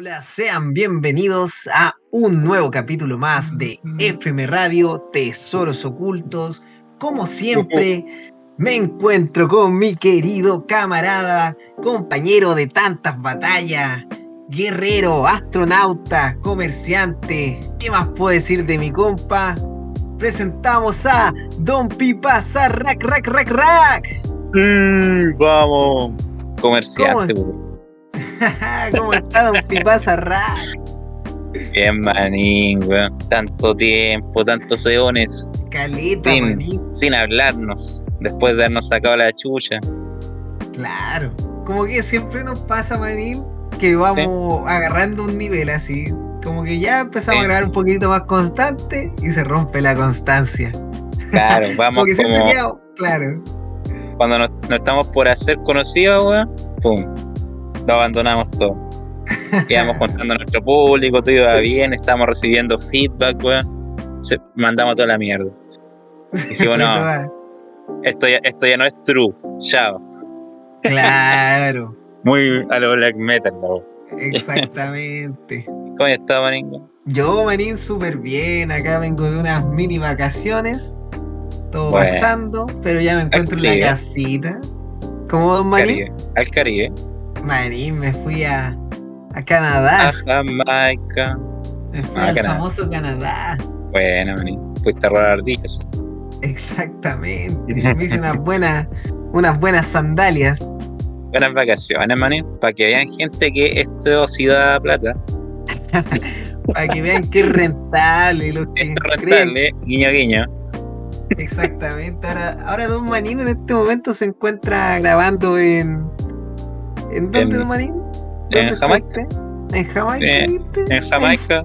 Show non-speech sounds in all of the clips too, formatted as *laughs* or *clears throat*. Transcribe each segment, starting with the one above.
Hola, sean bienvenidos a un nuevo capítulo más de FM Radio Tesoros Ocultos. Como siempre, me encuentro con mi querido camarada, compañero de tantas batallas, guerrero, astronauta, comerciante. ¿Qué más puedo decir de mi compa? Presentamos a Don Pipasa Rack Rack Rack Rack. Sí, vamos. Comerciante, ¿Cómo, *laughs* ¿Cómo está Don Pipasa Rack? Bien, manín, weón. Tanto tiempo, tantos eones. Caleta, Sin, manín. sin hablarnos. Después de habernos sacado la chucha. Claro. Como que siempre nos pasa, manín, que vamos agarrando un nivel así. Como que ya empezamos Sí. a grabar un poquito más constante y se rompe la constancia. Claro, *laughs* vamos Porque como que, claro, cuando nos, nos estamos por hacer conocidos, weón. Pum. Lo abandonamos todo. Íbamos *laughs* contando a nuestro público, todo iba bien, estábamos recibiendo feedback, weón. Mandamos toda la mierda. Dijimos, *laughs* no, Toma. esto ya, esto ya no es true. Chao. Claro, *laughs* Muy a lo black metal, ¿no? exactamente. ¿Cómo está, manín? Yo, manín, súper bien. Acá vengo de unas mini vacaciones. Todo Bueno. pasando, pero ya me encuentro en la casita. ¿Cómo, don Manín? Caribe. Al Caribe. Manín, me fui a, a Canadá. A Jamaica. Me fui ah, al Canadá. famoso Canadá. Bueno, manín. Fuiste a robar ardillas. Exactamente. Me hice unas buenas, unas buenas sandalias. Buenas vacaciones, manín. Para que vean gente que esto sí da plata. *laughs* Para que vean que es rentable. Los que es creen. rentable. Guiño, guiño. Exactamente. Ahora, ahora Don Manín en este momento se encuentra grabando en. ¿En dónde, En- Don Manín? en ¿Dónde está Jamaica. usted? ¿En Jamaica? Eh. En Jamaica,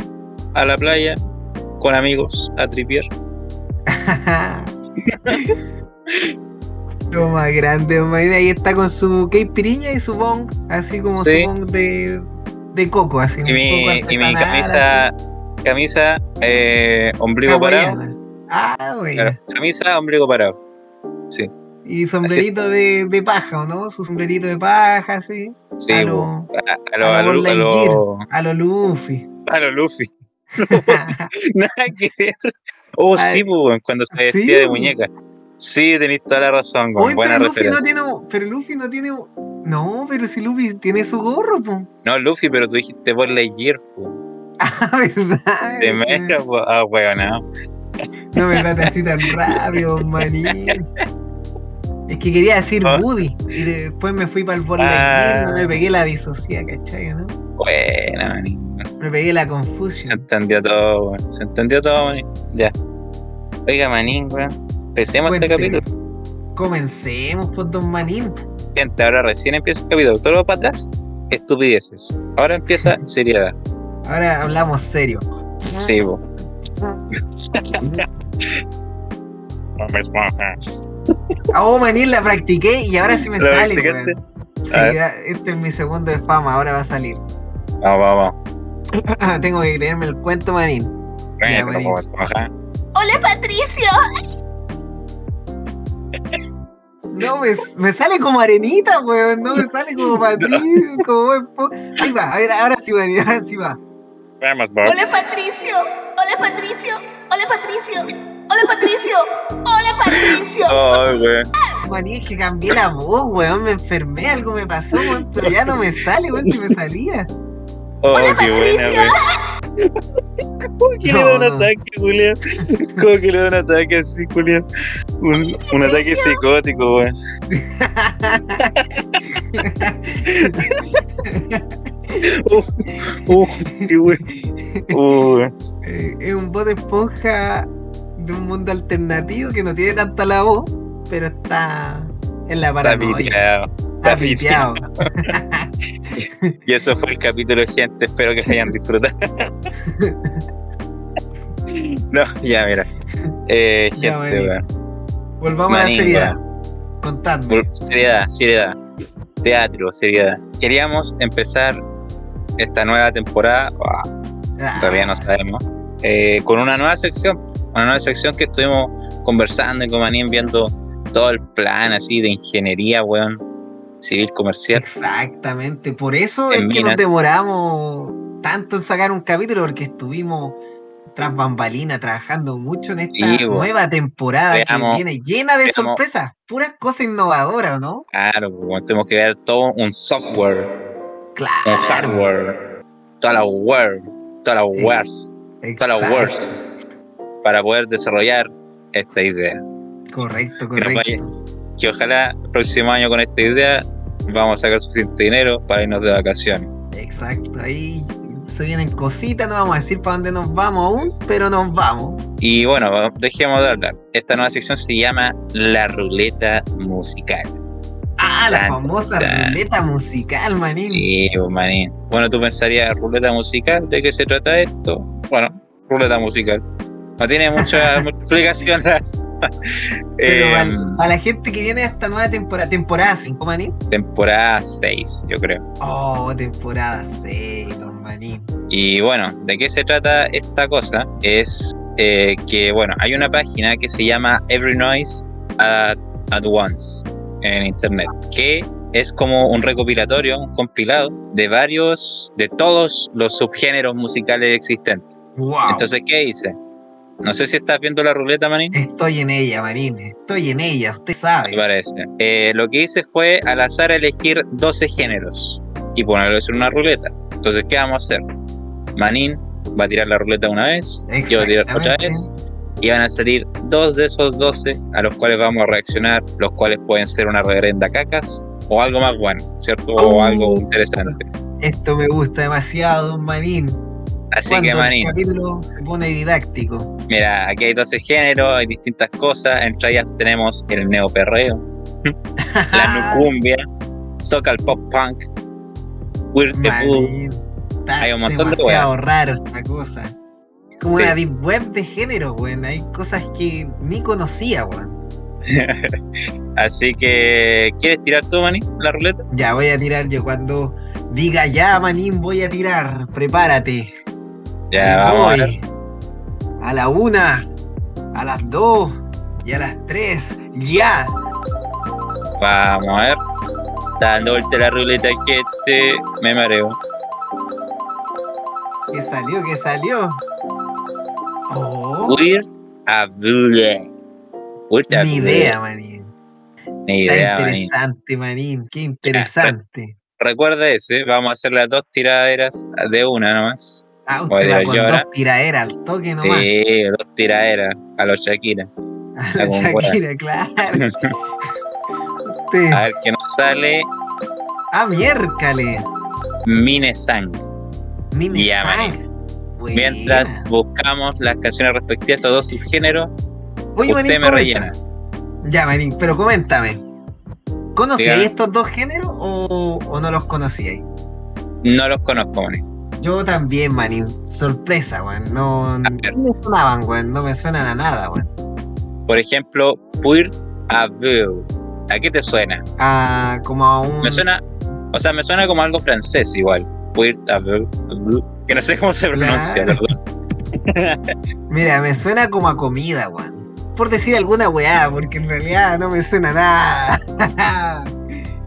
a la playa, con amigos, a tripier. *laughs* Lo más grande, Don Manín. Ahí está con su caipirinha y su bong, así como Sí. su bong de, de coco, así Y un mi, y mi camisa, camisa, eh, ombligo parado. Ah, bueno. Claro, camisa, ombligo parado. Sí, Y sombrerito de, de paja, ¿o ¿no? Su sombrerito de paja, así. sí, a lo, a, a lo, a a lo lo, Buzz a lo, Lightyear. a lo Luffy. a lo Luffy. *laughs* *laughs* Nada que ver. Oh, Ay, sí, pues, cuando se sí, vestía de muñeca. Sí, tenéis toda la razón, con Oye, buena pero Luffy no referencia. tiene. Pero Luffy no tiene. No, pero si Luffy tiene su gorro, po. No, Luffy, pero tú dijiste por Lightyear, po. *laughs* Ah, verdad. De po. Ah, weón, no. No me trate así tan rápido, manín. Es que quería decir Ah. Woody. Y después me fui para el Ball Ah. No me pegué la disocia, ¿cachai? ¿no? Buena, maní. Me pegué la Se confusión. entendió todo, weón. Se entendió todo, maní. Ya. Oiga, manín, weón. Empecemos este capítulo. Comencemos, pues, don Manín. Gente, ahora recién empieza el capítulo. Todo lo para atrás, estupideces. Ahora empieza *laughs* seriedad. Ahora hablamos serio. Sí. Hombre, *laughs* esponja. Ah, *laughs* oh, Manín, la practiqué y ahora sí me ¿La sale, weón. Sí, este es mi segundo de fama, ahora va a salir. *clears throat* Vamos, vamos. Tengo que creerme el cuento, Manín. Hola Patricio. No, me, me sale como arenita, weón. No me sale como Patricio, *laughs* como Ahí va, a ver, ahora sí, Manín, ahora sí va. Vamos. Hola Patricio. Hola Patricio. Hola Patricio. Hola Patricio. Hola Patricio. Ay, weón. Manín, es que cambié la voz, weón. Me enfermé, algo me pasó, weón. Pero ya no me sale, weón, si me salía. Oh, qué buena, weón. ¿Cómo que le da un No, ataque, Julián? ¿Cómo que le da un ataque así, Julián? Un, un ataque psicótico, weón. *laughs* Uh, uh, qué weón. Uh, Eh, es un bot de esponja de un mundo alternativo que no tiene tanta la voz, pero está en la paranoia. Está piteado. *laughs* Y eso fue el capítulo, gente. Espero que lo hayan disfrutado. *laughs* No, ya, mira. Eh, Ya, gente. Volvamos a la seriedad. Contadme. Vol- Seriedad, seriedad. Teatro, seriedad. Queríamos empezar esta nueva temporada, Ah, todavía no sabemos, eh, con una nueva sección. Una nueva sección que estuvimos conversando y con Manín viendo todo el plan así de ingeniería, weón, civil comercial. Exactamente. Por eso En es que nos demoramos tanto en sacar un capítulo porque estuvimos tras bambalina trabajando mucho en esta Sí, nueva temporada Veamos- que viene llena de veamos- sorpresas, puras cosas innovadoras, ¿no? Claro, pues, bueno, tenemos que ver todo un software, un Claro. hardware, toda la ware, toda la wares, toda la Exacto. Para poder desarrollar esta idea. Correcto, Que nos vaya- correcto. Que ojalá el próximo año con esta idea vamos a sacar suficiente dinero para irnos de vacaciones. Exacto. Ahí se vienen cositas, no vamos a decir para dónde nos vamos aún, pero nos vamos. Y bueno, dejemos de hablar. Esta nueva sección se llama La Ruleta Musical. Ah, la Tan, famosa tan. ruleta musical, manín. Sí, pues, manín. Bueno, tú pensarías, ruleta musical, ¿de qué se trata esto? Bueno, ruleta musical. No tiene mucha, *laughs* mucha explicación. Pero *laughs* Eh, al- a la gente que viene a esta nueva temporada, temporada 5, manín. temporada 6, yo creo. Oh, temporada 6, los manín. Y bueno, ¿de qué se trata esta cosa? Es eh, que, bueno, hay una página que se llama Every Noise at, at Once en internet, que es como un recopilatorio, un compilado de varios, de todos los subgéneros musicales existentes. Wow. Entonces, ¿qué hice? No sé si estás viendo la ruleta, Manín. Estoy en ella, manín. Estoy en ella, usted Me sabe. parece. Eh, lo que hice fue al azar elegir 12 géneros y ponerlos en una ruleta. Entonces, ¿qué vamos a hacer? Manín va a tirar la ruleta una vez, yo voy a tirar otra vez, y van a salir dos de esos 12 a los cuales vamos a reaccionar, los cuales pueden ser una reverenda cacas o algo más bueno, ¿cierto? O Oh. algo interesante. Esto me gusta demasiado, Manín. Así que, el Manín, capítulo se pone didáctico. mira, aquí hay 12 géneros, hay distintas cosas, entre ellas tenemos el neoperreo, *laughs* la nucumbia, soca pop punk, weird. Está Hay un montón de demasiado raro esta cosa. Es como Sí. una deep web de género, weón. Hay cosas que ni conocía, weón. *laughs* Así que, ¿quieres tirar tú, Manín, la ruleta? Ya voy a tirar yo cuando diga ya, manín, voy a tirar. Prepárate. Ya, vamos a voy. A la una, a las dos y a las tres. Ya. Vamos a ver. Dando vuelta la ruleta, gente. Me mareo. Que salió, que salió. Oh, Weird Abdullah. Ni idea, manín. Ni Está idea, manín. interesante, manín. Qué interesante. Recuerda ese. Vamos a hacer las dos tiraderas de una nomás. Ah, usted va con yo dos tiraderas al toque nomás. Sí, dos tiraderas a los Shakira. *laughs* A fuera. Shakira, claro. *laughs* Usted- A ver qué nos sale. Ah, miércale. Ya, Sang. Buena. Mientras buscamos las canciones respectivas a estos dos subgéneros, Oye, usted me comenta. rellena. Ya, Manín, pero coméntame. ¿Conocíais estos dos géneros o, o no los conocíais? no los conozco, Manín. Yo también, Manín. Sorpresa, weón. No, no me sonaban, weón. No me suenan a nada, weón. Por ejemplo, Puirt Aveu. ¿A qué te suena? Ah, como a un. Me suena, o sea, me suena como algo francés igual. Puirt Aveu. Que no sé cómo se pronuncia, Claro. ¿verdad? *laughs* Mira, me suena como a comida, weón. Por decir alguna weá, porque en realidad no me suena nada. *laughs*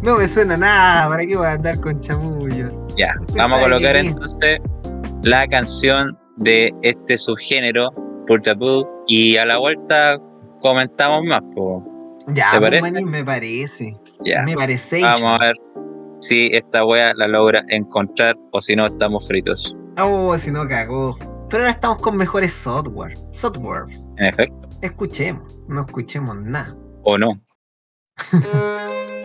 no me suena nada. ¿Para qué voy a andar con chamullos? Ya, vamos a colocar entonces la canción de este subgénero, Aveu, y a la vuelta comentamos más, po. Ya, ¿Te pues, parece? Manín, me parece. Ya, Me parece. vamos a ver si esta wea la logra encontrar o si no estamos fritos. Oh, si no cagó. Pero ahora estamos con mejores software. Software. En efecto, Escuchemos. No escuchemos nada. o no. *laughs*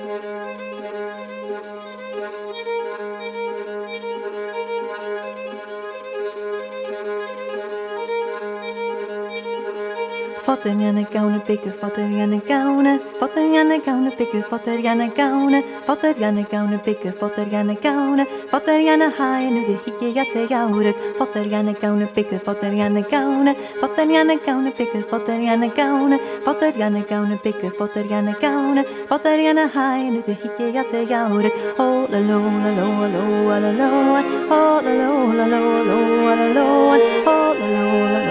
Fatter gjerne gaune, bygge, fatter gjerne gaune. Fatter gjerne gaune, bygge, fatter gjerne gaune. Fatter gjerne gaune, bygge, fatter gjerne gaune. Fatter gjerne hei, nu det hikke jeg til jaurek. Fatter gjerne gaune, bygge, fatter gjerne gaune. Fatter gjerne gaune, bygge, fatter gjerne gaune. Fatter gjerne gaune, bygge, fatter gjerne gaune. Fatter gjerne hei, nu det hikke jeg til jaurek. Oh la lo la lo la lo la lo. Oh la lo la lo la lo la. Oh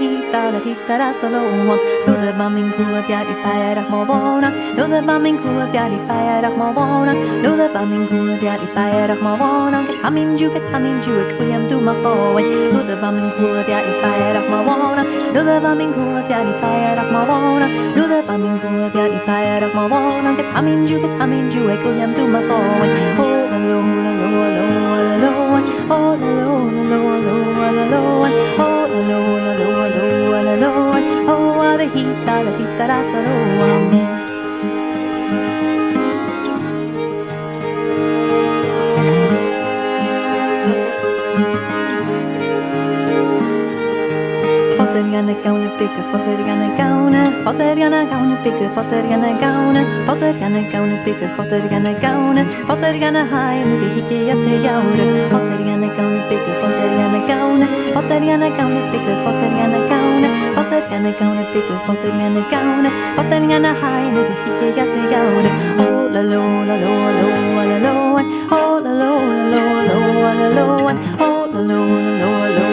gitara, gitarato loan Doordat ma min koe pjari pajarach mo bona Doordat kula min i pjari pajarach mo bona Doordat ma min koe pjari pajarach mo bona Ket ha min ju, ket ha min ju, ek ujem du ma koe Doordat ma min koe pjari pajarach mo bona Doordat ma min koe pjari pajarach mo bona Doordat kula min i pjari pajarach mo bona Ket ha min ju, ket ha min ju, ek ujem du ma koe Oh, la lo, la lo, la lo, la lo Oh, la lo, la lo, la lo, la lo tarataroam. gärna gaune bygge, fatter gärna gaune, fatter gärna gaune bygge, fatter gärna gaune, fatter gärna gaune bygge, fatter gärna gaune, fatter gärna haj, nu det hicke jag till jaure, fatter gärna gaune bygge, fatter gärna gaune, fatter gärna gaune bygge, fatter gärna gaune, fatter gärna gaune bygge, fatter gärna gaune, fatter gärna haj, nu det hicke jag till jaure, oh la lo la lo lo la lo, oh la lo la lo lo la lo, oh la lo la lo lo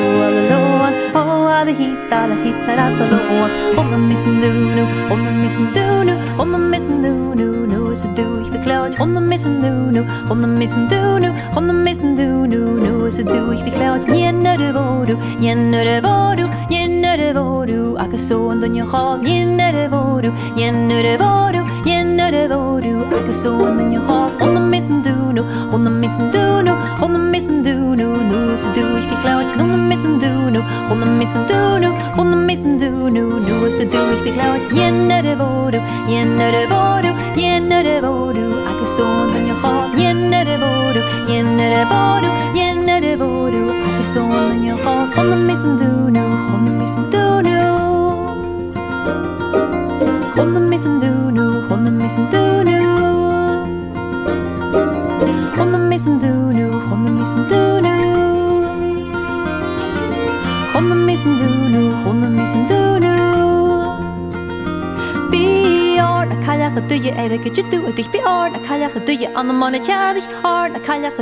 hade hittat, hittat att lån Om de missen doen nu, om de missen doen nu, om de missen doen nu, nu så du Ik verklaut Om de missen doen nu, om de missen doen nu, om de missen doen nu, nu is het ich verklaut Jenner det var du, jenner det var du, jenner det var du Akka son je jag har, je det var du, jenner det var du, jenner det var du Akka son don Duno, runde Missen Duno, runde Missen no, nu the du ich wie klaut, runde Missen Duno, runde Missen Duno, runde Missen Duno, nu se du ich wie klaut, jenne de vodu, jenne de vodu, jenne de vodu, ake son den jo hat, jenne de vodu, jenne de vodu, jenne de vodu, ake son den jo hat, runde Missen Duno, runde Missen Duno, runde Missen Duno, runde Missen Duno. som du nu, honom i som du nu Honom i som du nu, honom i du nu kallach du je er ik jitu het ich bi or na kallach je aan de man het jaar dich or na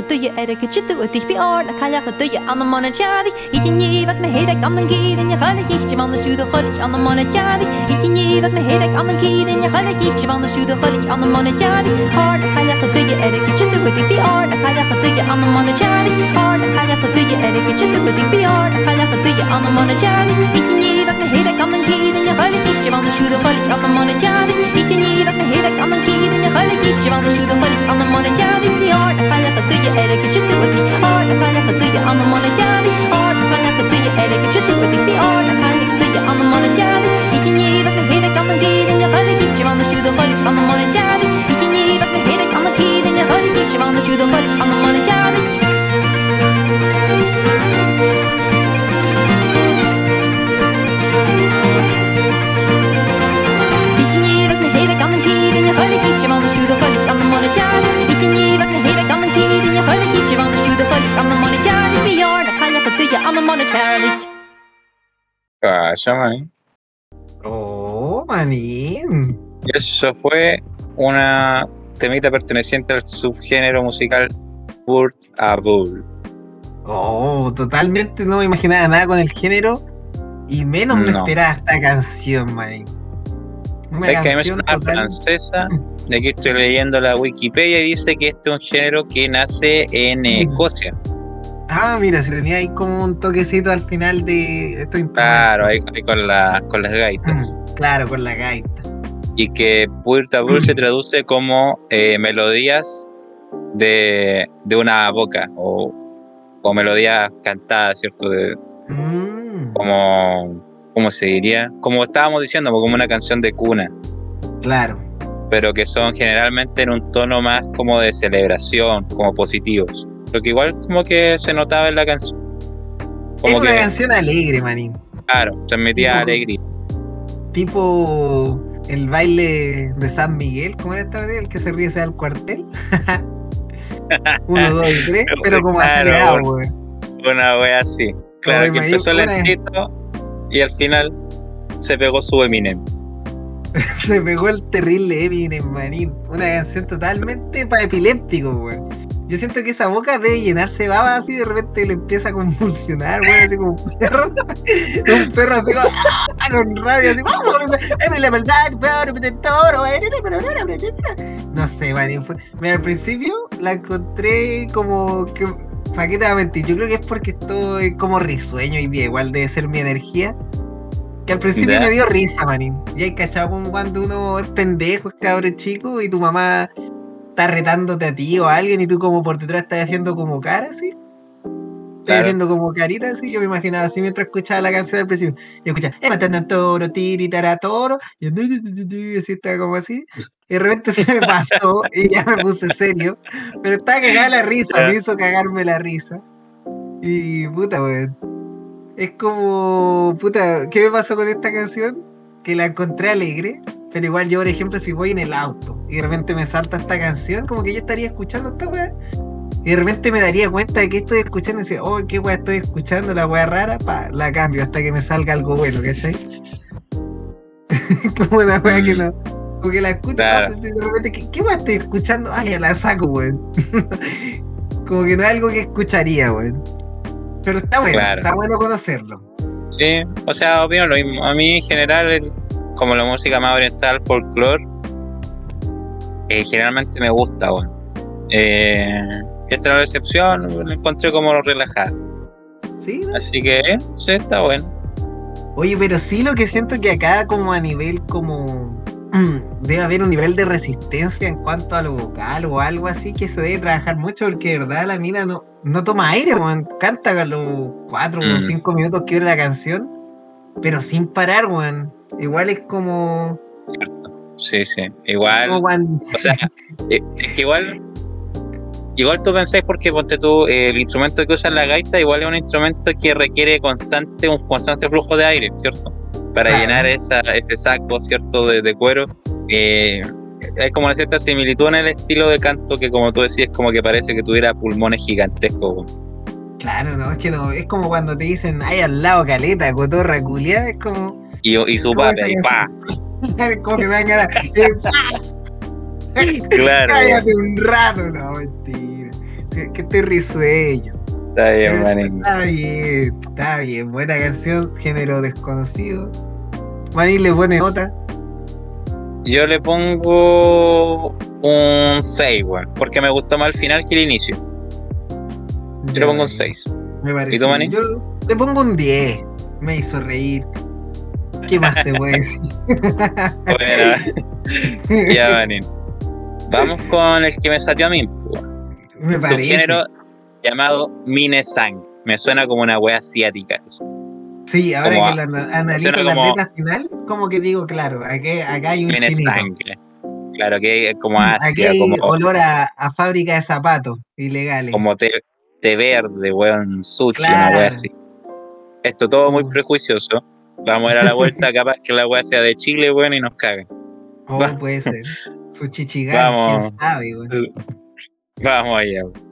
je er ik jitu het ich bi or na kallach je aan de man het jaar dich wat me heet ik an de keer in je gelle gicht je man de shoe de gelle ik an de man het jaar wat me heet ik an de keer in je gelle gicht je man de shoe de ik an de man het jaar dich or na je er ik jitu het ich bi or na kallach je aan de man het jaar dich or na je er ik jitu het ich bi or na kallach je aan de man het jaar dich wat me heet ik an de keer in je gelle gicht je man de shoe de ik an de man het jaar ik je wat هيدك عم نكيد خلي فيك شبان شو دخلك عم مانا جاني يار خلي خطية إلك جد ودي آر خلي خطية عم مانا جاني آر خلي خطية إلك جد ودي في آر خلي خطية عم مانا جاني يجيني بك هيدك عم نكيد خلي فيك شبان شو دخلك عم مانا جاني يجيني بك هيدك عم نكيد خلي فيك شبان شو دخلك عم مانا جاني kalja geduye aan de mannen tjadig. Calla, man. Oh, manín. Eso fue una temita perteneciente al subgénero musical Burt a Bull. Oh, totalmente no me imaginaba nada con el género. Y menos me No. esperaba esta canción, manín. Una ¿Sabes que a mí me canción suena total- francesa? *laughs* De aquí estoy leyendo la Wikipedia y dice que este es un género que nace en *laughs* Escocia. Ah, mira, se tenía ahí como un toquecito al final de estos Claro, ahí, con, la, con las gaitas. Mm, Claro, con la gaita. Y que Burt a Bull se *clears throat* traduce como eh, melodías de, de una boca o, o melodías cantadas, ¿cierto? De, Mm, como, ¿cómo se diría? Como estábamos diciendo, como una canción de cuna. claro. pero que son generalmente en un tono más como de celebración, como positivos. Lo que igual como que se notaba en la canción. Es Como una que, canción alegre, manín. claro, transmitía alegría. Tipo el baile de San Miguel, ¿cómo era esta vez? El que se ríe al cuartel. *laughs* Uno, dos y tres, pero como Claro, acelerado, weón. Una wea así. Claro, Oye, que empezó una- lentito y al final se pegó su Eminem. *laughs* Se pegó el terrible Eminem, manín. Una canción totalmente para epiléptico, weón. Yo siento que esa boca debe llenarse de baba así de repente le empieza a convulsionar, weón, así como un perro. *laughs* un perro así como ¡ah! con rabia, así ¡Ay, la maldad! pero me toro, No sé, man, fue... Mira, al principio la encontré como que. ¿Para qué te va a mentir? Yo creo que es porque estoy como risueño y día, igual debe ser mi energía. Que al principio Ya. me dio risa, manín. Y hay cachado como cuando uno es pendejo, es cabrón chico, y tu mamá está retándote a ti o a alguien y tú como por detrás estás haciendo como cara así. Estás Claro. haciendo como carita así. Yo me imaginaba así mientras escuchaba la canción al principio. Y escuchaba, eh, matando a toro, tiritara toro. Y así estaba como así. Y de repente se me pasó y ya me puse serio. Pero estaba cagada la risa, me hizo cagarme la risa. Y puta, weón. Es como, puta, ¿qué me pasó con esta canción? Que la encontré alegre, pero igual yo, por ejemplo, si voy en el auto y de repente me salta esta canción, como que yo estaría escuchando esta weá. Y de repente me daría cuenta de que estoy escuchando y decir, oh, qué weá estoy escuchando, la weá rara, pa, la cambio hasta que me salga algo bueno, ¿cachai? *laughs* como una weá que Mm. no. Porque la escucho Claro. y de repente, ¿qué, qué weá estoy escuchando? Ay, ya la saco, weón. *laughs* como que no es algo que escucharía, weón. Pero está bueno, Claro. está bueno conocerlo. Sí, o sea, opino lo mismo. A mí en general, el- como la música más oriental, folclore, eh, generalmente me gusta, weón. Eh, esta no es la excepción, la encontré como relajada. ¿Sí? ¿no? Así que, eh, sí, está bueno. Oye, pero sí lo que siento que acá como a nivel como debe haber un nivel de resistencia en cuanto a lo vocal o algo así que se debe trabajar mucho porque de verdad la mina no, no toma aire, weón. Canta a los cuatro o Mm. cinco minutos que dura la canción, pero sin parar, weón. Igual es como, Cierto. Sí, sí. Igual, cuando- o sea, eh, es que igual, igual tú pensáis porque ponte tú, eh, el instrumento que usa la gaita igual es un instrumento que requiere constante, un constante flujo de aire, ¿cierto? Para Claro. llenar esa, ese saco, ¿cierto? De, de cuero. Eh, hay como una cierta similitud en el estilo de canto que como tú decías, como que parece que tuviera pulmones gigantescos. Claro, no, es que no, es como cuando te dicen, ay, al lado caleta, cotorra culiada, es como, Y, y su ¿Cómo esa papel, *laughs* y pa, como que me dan ganas, *laughs* claro, cállate un rato, no, mentira. Que estoy risueño. está bien, manín. Está bien, está bien. Buena canción, género desconocido. Manín le pone nota. Yo le pongo un 6, weón, porque me gustó más el final que el inicio. Yo le pongo un 6. Me parece. ¿Y tú, Manín? Yo le pongo un 10. Me hizo reír. ¿Qué más se puede decir? Bueno, ya, manín. Vamos con el que me salió a mí. Me parece. Subgénero llamado Minesang. Me suena como una wea asiática. eso. Sí, ahora como que lo ana- analizo la como- letra final, como que digo, claro, aquí, acá hay un. Minesang. Claro que es como Aquí Asia, hay como, olor a, a fábrica de zapatos ilegales. como té, té verde, weón, sushi, una wea así. Esto todo muy prejuicioso. Vamos a ir a la vuelta, capaz que la wea sea de Chile, weón, y nos cagan. Oh, Va- puede ser. Su chichigán, Vamos. quién sabe, weón. Vamos allá. weón.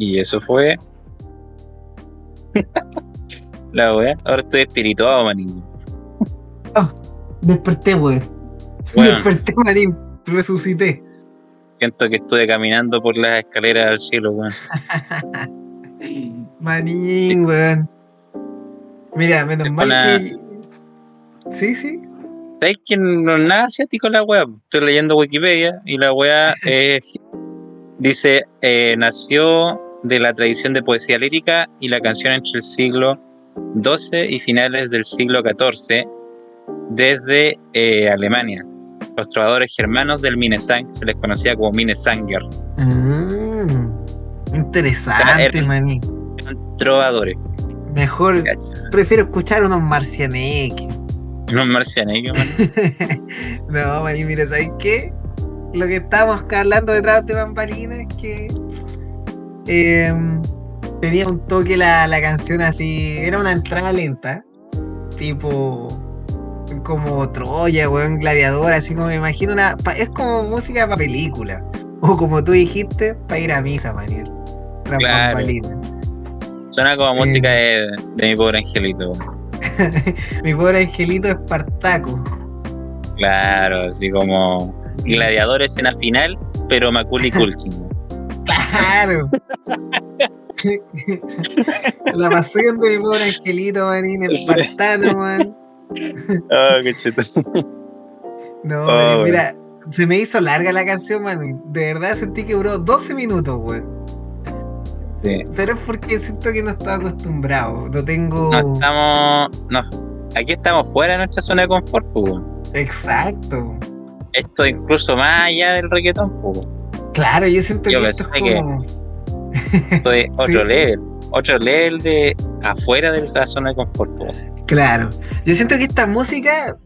Y eso fue. *laughs* la wea. Ahora estoy espirituado, manín. Desperté, weón. Weón, Desperté, manín. Resucité. siento que estuve caminando por las escaleras al cielo, weón. *laughs* Manín, Sí. weón. Mira, menos mal que. Sí, sí. ¿Sabes que no es nada asiático la weá? Estoy leyendo Wikipedia y la weá *laughs* eh, dice: eh, nació de la tradición de poesía lírica y la canción entre el siglo XII y finales del siglo XIV desde eh, Alemania. Los trovadores germanos del Minnesang se les conocía como Minnesanger. Mm, interesante, Era- manín. Eran trovadores, Mejor, prefiero escuchar unos marcianeques. Unos marcianeques, *laughs* no, manín, mira, ¿sabes qué? Lo que estábamos acá hablando detrás de bambalinas es que em, tenía un toque la, la canción así, era una entrada lenta, tipo como Troya, weón, gladiador, así como me imagino una, pa- es como música para película, o como tú dijiste, para ir a misa, tras Claro. Suena como música de, de mi pobre angelito. *laughs* Mi pobre angelito Espartaco. Claro, así como gladiador escena final, pero Macaulay *laughs* Culkin. Claro. La pasión de mi pobre angelito, manín, Sí. espartano, man. Ah, qué cheto. No, Oh, manín, weón. mira, se me hizo larga la canción, man. De verdad sentí que duró 12 minutos, weón. Sí. Pero es porque siento que no estaba acostumbrado. No tengo. No estamos. no- aquí estamos fuera de nuestra zona de confort, weón. Exacto. Esto incluso más allá del reggaetón, weón. Claro, yo siento Yo que esto es que- como. Esto es *laughs* otro sí. level. Otro level de afuera de esa zona de confort. Claro. Yo siento que esta música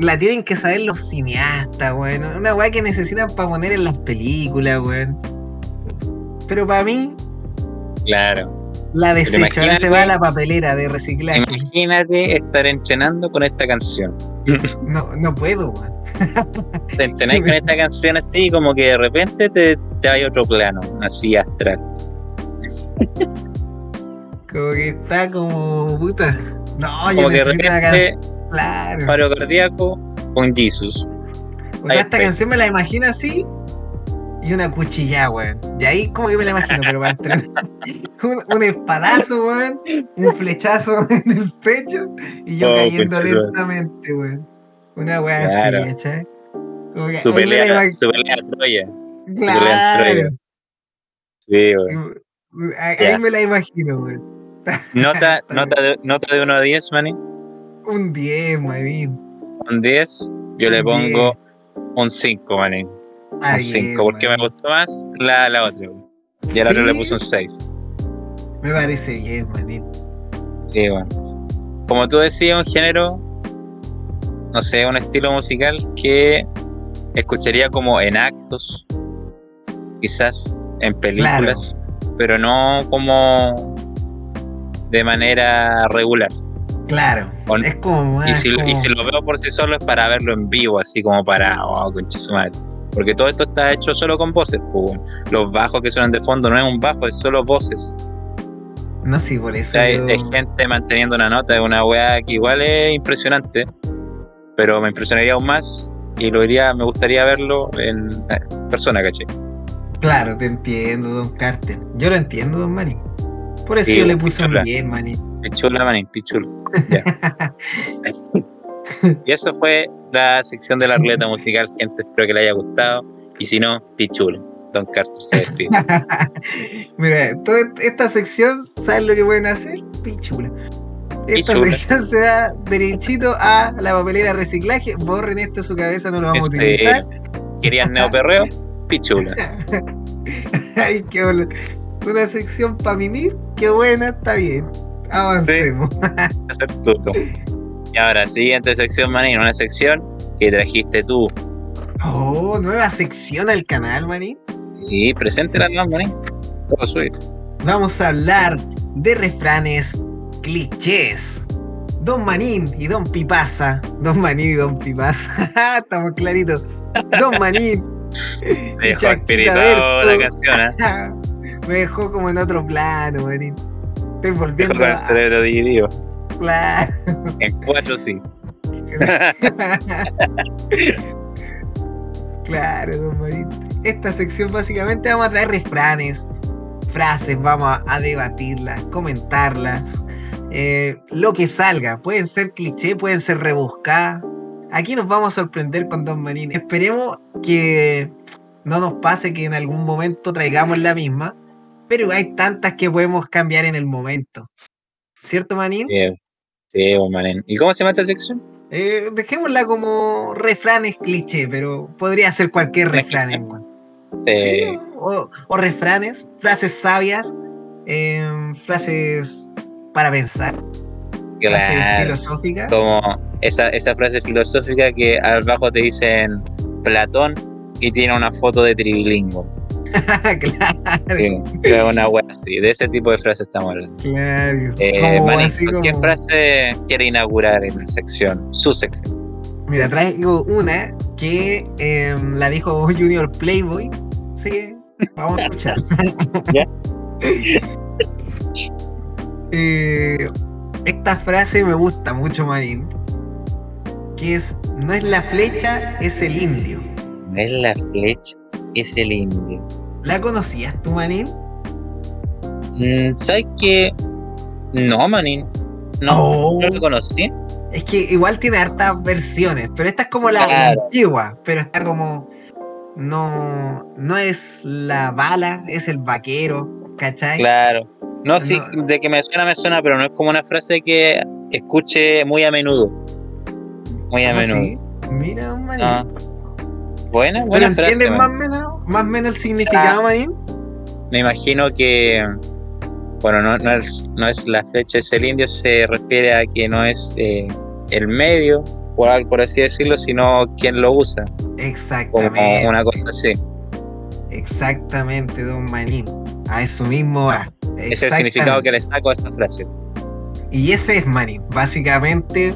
la tienen que saber los cineastas, weón. Una weá que necesitan para poner en las películas, weón. Pero para mí, Claro. La desecho. Ahora imagínate- se va a la papelera de reciclaje. Imagínate estar entrenando con esta canción. No, no puedo, weón. Te entrenáis con esta canción así, como que de repente te, te hay otro plano, así astral. Como que está como puta. No, yo que de necesito una repente, canción. Claro. paro cardíaco con Jesus. O sea, ahí esta canción me la imagino así y una cuchilla, weón. Y ahí como que me la imagino, pero para entrenar. *laughs* un, un espadazo, weón. Un flechazo *laughs* en el pecho y yo Oh, cayendo conchetumare. lentamente, weón. Una weá Claro. así, ¿cachai? Como que Su pelea, imag- su pelea a Troya. Claro. Troya. Sí, weón. Ahí, Ya. ahí me la imagino, weón. Nota, *laughs* nota, de, nota de 1 a 10, maní. Un 10, manín. Un 10. Yo le Un pongo un 5, maní. Ah, Un 5. Porque me gustó más la, la otra. Y a la otra le puse un 6. Me parece bien, manín. Sí, bueno. Como tú decías, un género, no sé, un estilo musical que escucharía como en actos, quizás en películas, pero no como de manera regular. Claro. O- Es como más. Y si, como- y si lo veo por sí solo es para verlo en vivo, así como para, oh, concha su madre. Porque todo esto está hecho solo con voces, bueno. Los bajos que suenan de fondo no es un bajo, es solo voces. No sé, por O eso. sea, hay, yo- hay gente manteniendo una nota de una weá que igual es impresionante, pero me impresionaría aún más y lo iría, me gustaría verlo en eh, persona, ¿caché? Claro, te entiendo, Don Carter. Yo lo entiendo, Don Manny. Por eso Sí, yo le un puse un pichula. 10, Manny. Pichula, manín, pichula. Ya. *laughs* *laughs* y eso fue la sección de la ruleta musical, gente. Espero que le haya gustado. Y si no, pichula. Don Carter se despide. *laughs* Mira, toda esta sección, ¿sabes lo que pueden hacer? Pichula. Esta Pichula. sección se va derechito a la papelera reciclaje. Borren esto de su cabeza, no lo vamos a Este, utilizar. ¿Querían neoperreo? Pichula. *laughs* Ay, qué bol- Una sección para mimir, qué buena, está bien. Avancemos. Acertuto. Y ahora, siguiente sección, manín. Una sección que trajiste tú. Oh, nueva sección al canal, Manny. Y preséntela manín. Todo suyo. Vamos a hablar de refranes clichés. Don Manín y Don Pipasa. Don Manín y Don Pipasa. *laughs* Estamos claritos. Don Manín. *laughs* Me dejó espiritado la canción, ¿eh? *laughs* me dejó como en otro plano, Marín. Estoy volviendo Con el a... cerebro dividido. Claro. En cuatro sí. *laughs* claro, don Marín. Esta sección básicamente vamos a traer refranes, frases, vamos a, a debatirlas, comentarlas. eh, lo que salga. Pueden ser cliché, pueden ser rebuscadas. Aquí nos vamos a sorprender con Don Marín. Esperemos que no nos pase que en algún momento traigamos la misma, pero hay tantas que podemos cambiar en el momento. ¿Cierto, Manín? Bien. Sí, manín. ¿Y cómo se llama esta sección? Eh, dejémosla como refranes cliché, pero podría ser cualquier *laughs* refrán. Sí. Sí, o, o refranes, frases sabias, em, frases para pensar, frases Claro. filosóficas. Como esa, esa frase filosófica que abajo te dicen Platón y tiene una foto de tribilingo. *laughs* claro, Sí, una wea así. De ese tipo de frases estamos hablando. claro. Eh, Como Manín, así ¿con ¿qué frase quiere inaugurar en la sección? Su sección. Mira, traigo una que em, la dijo *laughs* Junior Playboy. Así que vamos a escuchar. *laughs* Ya. Eh, esta frase me gusta mucho, Marín. Que es, no es la flecha, es el indio. No es la flecha, es el indio. ¿La conocías tú, Manín? Mm, ¿Sabes qué? No, manín. No, Oh. no lo conocí. Es que igual tiene hartas versiones, pero esta es como la, la antigua, pero está como. No, no es la bala, es el vaquero, ¿cachai? Claro. No, sí, No. de que me suena, me suena, pero no es como una frase que escuche muy a menudo. Muy a menudo. sí. Mira, Manín. Ah. Buena, ¿Pero buena frase. entiendes man. más o menos, más o menos el significado, Manín? Me imagino que, bueno, no, no, es, no es la flecha, es el indio, se refiere a que no es eh, el medio, por, así decirlo, sino quien lo usa, como Exactamente. una cosa así. Exactamente, don Manín. A eso mismo va. Es el significado que le saco a esta frase. Y ese es Manín. Básicamente,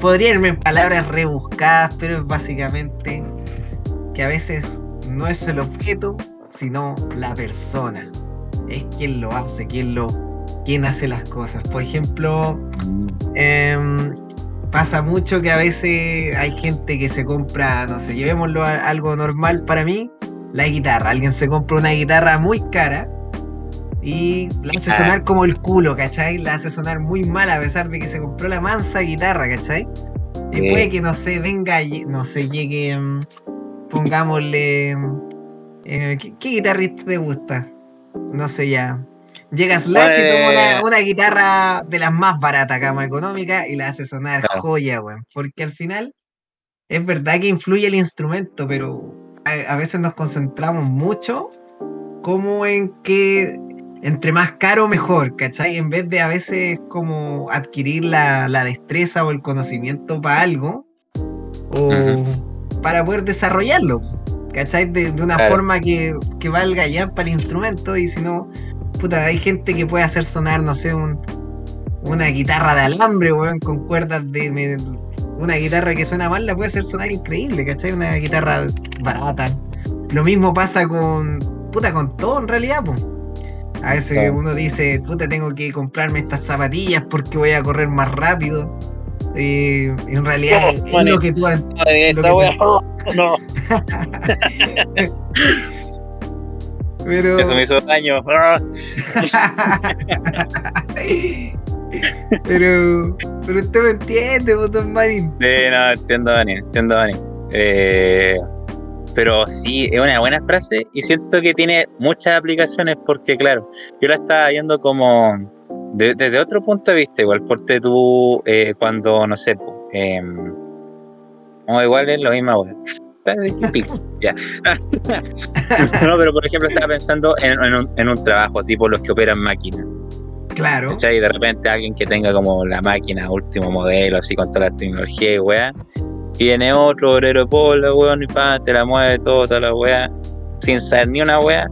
podría irme en palabras rebuscadas, pero es básicamente que a veces no es el objeto, sino la persona. Es quien lo hace, quien lo, quien hace las cosas. Por ejemplo, em, pasa mucho que a veces hay gente que se compra, no sé, llevémoslo a algo normal para mí, la guitarra. Alguien se compra una guitarra muy cara y la hace sonar como el culo, ¿cachai? La hace sonar muy mal a pesar de que se compró la mansa guitarra, ¿cachai? Y puede que, no sé, venga, no sé, llegue, mm, pongámosle, eh, ¿qué, qué guitarrista te gusta? No sé ya. Llega Slash y toma una, Pues- una guitarra de las más baratas, cama económica, y la hace sonar Claro. joya, weón. Porque al final es verdad que influye el instrumento, pero a, a veces nos concentramos mucho como en que entre más caro mejor, ¿cachai? En vez de a veces como adquirir la, la destreza o el conocimiento para algo, o para poder desarrollarlo, ¿cachai? De, de una Claro. forma que, que valga ya para el instrumento y si no, puta, hay gente que puede hacer sonar, no sé, un, una guitarra de alambre, weón, con cuerdas de... me- una guitarra que suena mal la puede hacer sonar increíble, ¿cachai? Una guitarra barata. Lo mismo pasa con, puta, con todo en realidad, pues. A veces Claro. uno dice, puta, tengo que comprarme estas zapatillas porque voy a correr más rápido. Eh, en realidad No, es, lo que tú has- esta que te- *laughs* no, *laughs* Pero... eso me hizo daño. *laughs* Pero, pero usted me entiende, botón Marín. Sí, no, entiendo, Dani, entiendo, Dani. Eh, pero sí, es una buena frase y siento que tiene muchas aplicaciones porque, claro, yo la estaba viendo como de- desde otro punto de vista, igual, porque tú, eh, cuando, no sé, o igual es lo mismo. *laughs* Ya. *laughs* no, pero por ejemplo, estaba pensando en, en un, en un trabajo, tipo los que operan máquinas. Claro. ¿cachai? Y de repente alguien que tenga como la máquina último modelo, así con toda la tecnología y weá. Y viene otro obrero polo, weón, y pa, te la mueve todo, toda la weá, sin saber ni una weá.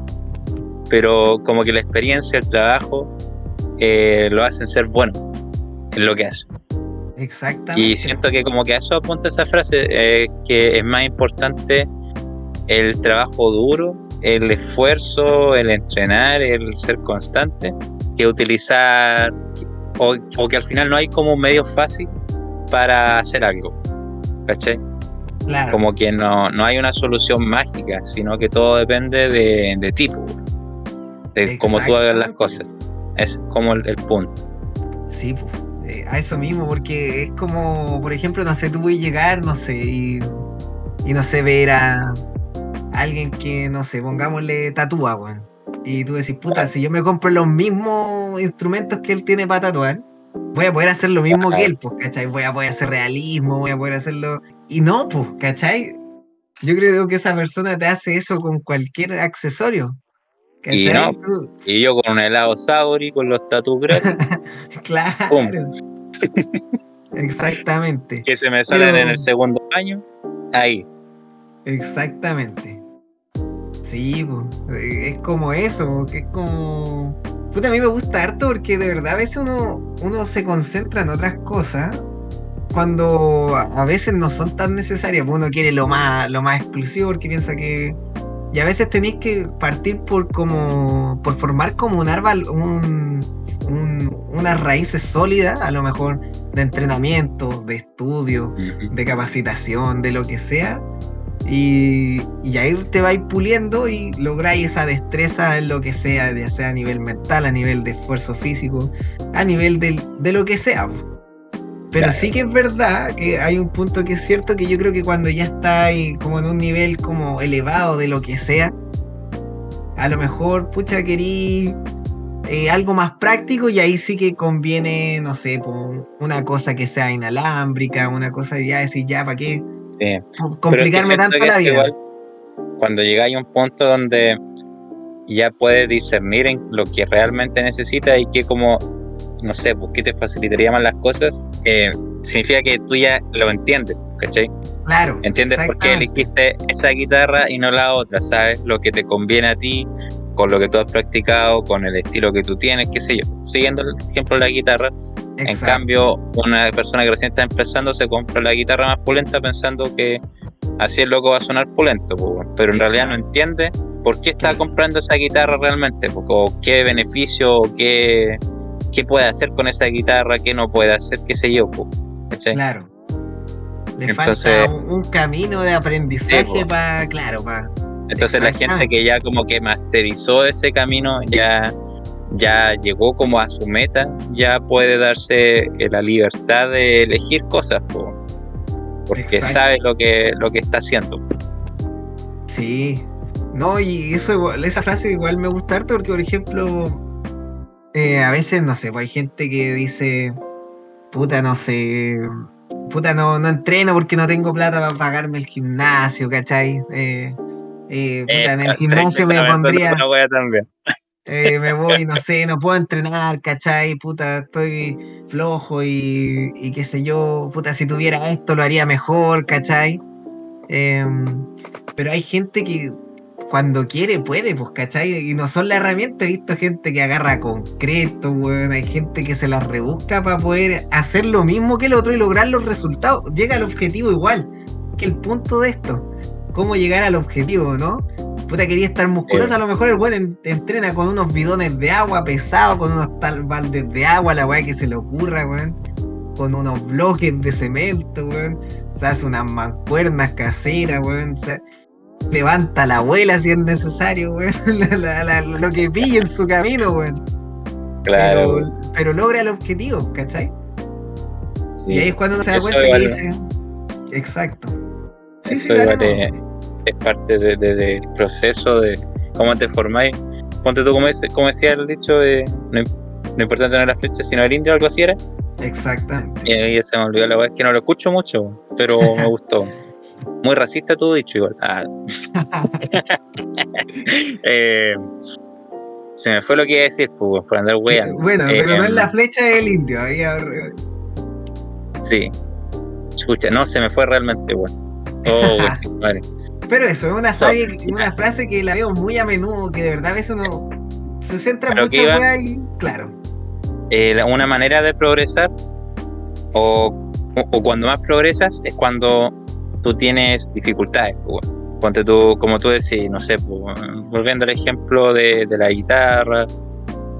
Pero como que la experiencia, el trabajo, eh, lo hacen ser bueno en lo que hace. Exactamente. Y siento que como que a eso apunta esa frase, eh, que es más importante el trabajo duro el esfuerzo, el entrenar, el ser constante, que utilizar, o, o que al final no hay como un medio fácil para hacer algo. ¿Cachai? Claro. Como que no, no hay una solución mágica, sino que todo depende de, de ti, po, de cómo tú hagas las cosas. Es como el, el punto. Sí, pues, eh, a eso mismo, porque es como, por ejemplo, no sé, tú voy a llegar, no sé, y, y no sé, ver a alguien que, no sé, pongámosle tatúa, weón. Y tú decís, puta, si yo me compro los mismos instrumentos que él tiene para tatuar, voy a poder hacer lo mismo que él, pues, ¿cachai? Voy a poder hacer realismo, voy a poder hacerlo. Y no, pues, ¿cachai? Yo creo que esa persona te hace eso con cualquier accesorio. Y no. Y yo con un helado Sauri, con los tatu gratis, *laughs* claro. *laughs* Exactamente. que se me salen Pero- en el segundo año, ahí. Exactamente. Sí, po, es como eso, que es como... Puta, a mí me gusta harto porque de verdad a veces uno, uno se concentra en otras cosas cuando a veces no son tan necesarias. Uno quiere lo más, lo más exclusivo porque piensa que... Y a veces tenéis que partir por como por formar como un árbol, un, un- unas raíces sólidas, a lo mejor de entrenamiento, de estudio, de capacitación, de lo que sea. Y, y ahí te vais puliendo y lográis esa destreza en lo que sea, ya sea a nivel mental, a nivel de esfuerzo físico, a nivel del- de lo que sea. Pero Claro. sí que es verdad que hay un punto que es cierto que yo creo que cuando ya estáis como en un nivel como elevado de lo que sea, a lo mejor, pucha, querí eh, algo más práctico y ahí sí que conviene, no sé, una cosa que sea inalámbrica, una cosa ya decir, ya, ¿para qué? Sí. Pero es que complicarme tanto la vida. igual cuando llegáis a un punto donde ya puedes discernir en lo que realmente necesitas y que como, no sé, pues qué te facilitaría más las cosas, eh, significa que tú ya lo entiendes, ¿cachai? Claro. ¿Entiendes por qué elegiste esa guitarra y no la otra? ¿Sabes? Lo que te conviene a ti, con lo que tú has practicado, con el estilo que tú tienes, qué sé yo. Siguiendo el ejemplo de la guitarra, en cambio, una persona que recién está empezando se compra la guitarra más pulenta pensando que así el loco va a sonar pulento, weón. pero en realidad no entiende por qué está comprando esa guitarra realmente, o qué beneficio, o qué, qué puede hacer con esa guitarra, qué no puede hacer, qué sé yo. Claro. Le Entonces- falta un, un camino de aprendizaje para, claro, para. Entonces la gente que ya como que masterizó ese camino, ya, ya llegó como a su meta, ya puede darse eh, la libertad de elegir cosas, po, porque Exacto. sabe lo que, lo que está haciendo. Sí. No, y eso esa frase igual me gusta harto porque, por ejemplo, eh, a veces, no sé, pues hay gente que dice, puta, no sé, puta, no, no entreno porque no tengo plata para pagarme el gimnasio, ¿cachai? Eh, eh, puta, en el gimnasio me pondría, también. eh, me voy, no sé, no *laughs* puedo entrenar, ¿cachai? Puta, estoy flojo y, y qué sé yo, puta, si tuviera esto lo haría mejor, ¿cachai? Em, pero hay gente que cuando quiere puede, pues, ¿cachai? Y no son la herramienta, he visto gente que agarra concreto, weón, hay gente que se la rebusca para poder hacer lo mismo que el otro y lograr los resultados. Llega al objetivo igual, que el punto de esto. Cómo llegar al objetivo, ¿no? Puta, quería estar musculoso, Eh. a lo mejor el weón en- entrena con unos bidones de agua pesados, con unos tal baldes de agua, la weá que se le ocurra, weón. Con unos bloques de cemento, weón. Se hace unas mancuernas caseras, weón. Se levanta la abuela si es necesario, weón. *laughs* Lo que pille en su camino, weón. Claro. Pero, pero logra el objetivo, ¿cachai? sí. Y ahí es cuando uno se da cuenta que dice. Exacto. Sí, Eso sí, igual es, es parte de- de- del proceso de cómo te formáis. Ponte tú, como, dice- como decía el dicho, de no, no importa tener la flecha, sino el indio, algo así era. Exactamente. Y ahí se me olvidó la weá, es que no lo escucho mucho, pero *laughs* me gustó. Muy racista tu dicho igual. Ah. *laughs* *laughs* Eh, se me fue lo que iba a decir, pues, por andar *laughs* weando. bueno, pero no es Em, la flecha del indio. Había... Sí. Escucha, no, se me fue realmente, weón. Oh, madre. Pero eso, es una, So- sabe- una frase que la veo muy a menudo, que de verdad a veces uno se centra en iba- weas y claro. Eh, la- una manera de progresar, o, o- o cuando más progresas, es cuando tú tienes dificultades, pues, ponte tú, como tú decís, no sé, pues, volviendo al ejemplo de, de la guitarra,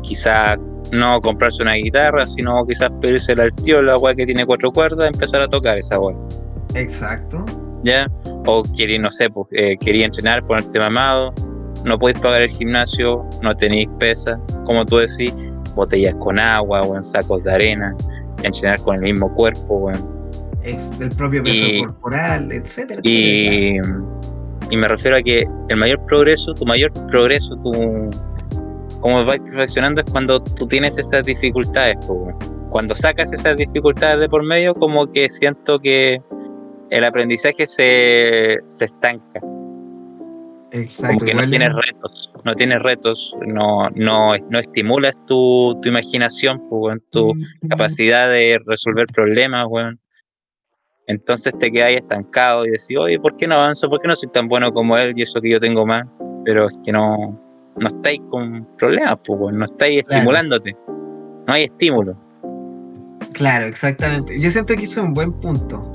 quizá no comprarse una guitarra, sino quizás pedírsela al tío, la weá que tiene cuatro cuerdas, empezar a tocar esa weá. Exacto. ¿Ya? O quería, no sé, pues, eh, quería entrenar, ponerte mamado, no podéis pagar el gimnasio, no tenéis pesas, como tú decís, botellas con agua o en sacos de arena, entrenar con el mismo cuerpo, weón. Ex- el propio peso Y- corporal, etcétera. etcétera. Y, me refiero a que el mayor progreso, tu mayor progreso, tu cómo vais perfeccionando es cuando tú tienes esas dificultades. Cuando sacas esas dificultades de por medio, como que siento que el aprendizaje se, se estanca. Exacto. Como que no tienes es- retos, no tienes retos, no, no, no estimulas tu, tu imaginación, tu Mm, capacidad de resolver problemas, weón. Entonces te quedas ahí estancado y decís, oye, ¿por qué no avanzo? ¿Por qué no soy tan bueno como él y eso que yo tengo más? Pero es que no, no estáis con problemas, pues, no estáis Claro. estimulándote. No hay estímulo. Claro, exactamente. Yo siento que eso es un buen punto.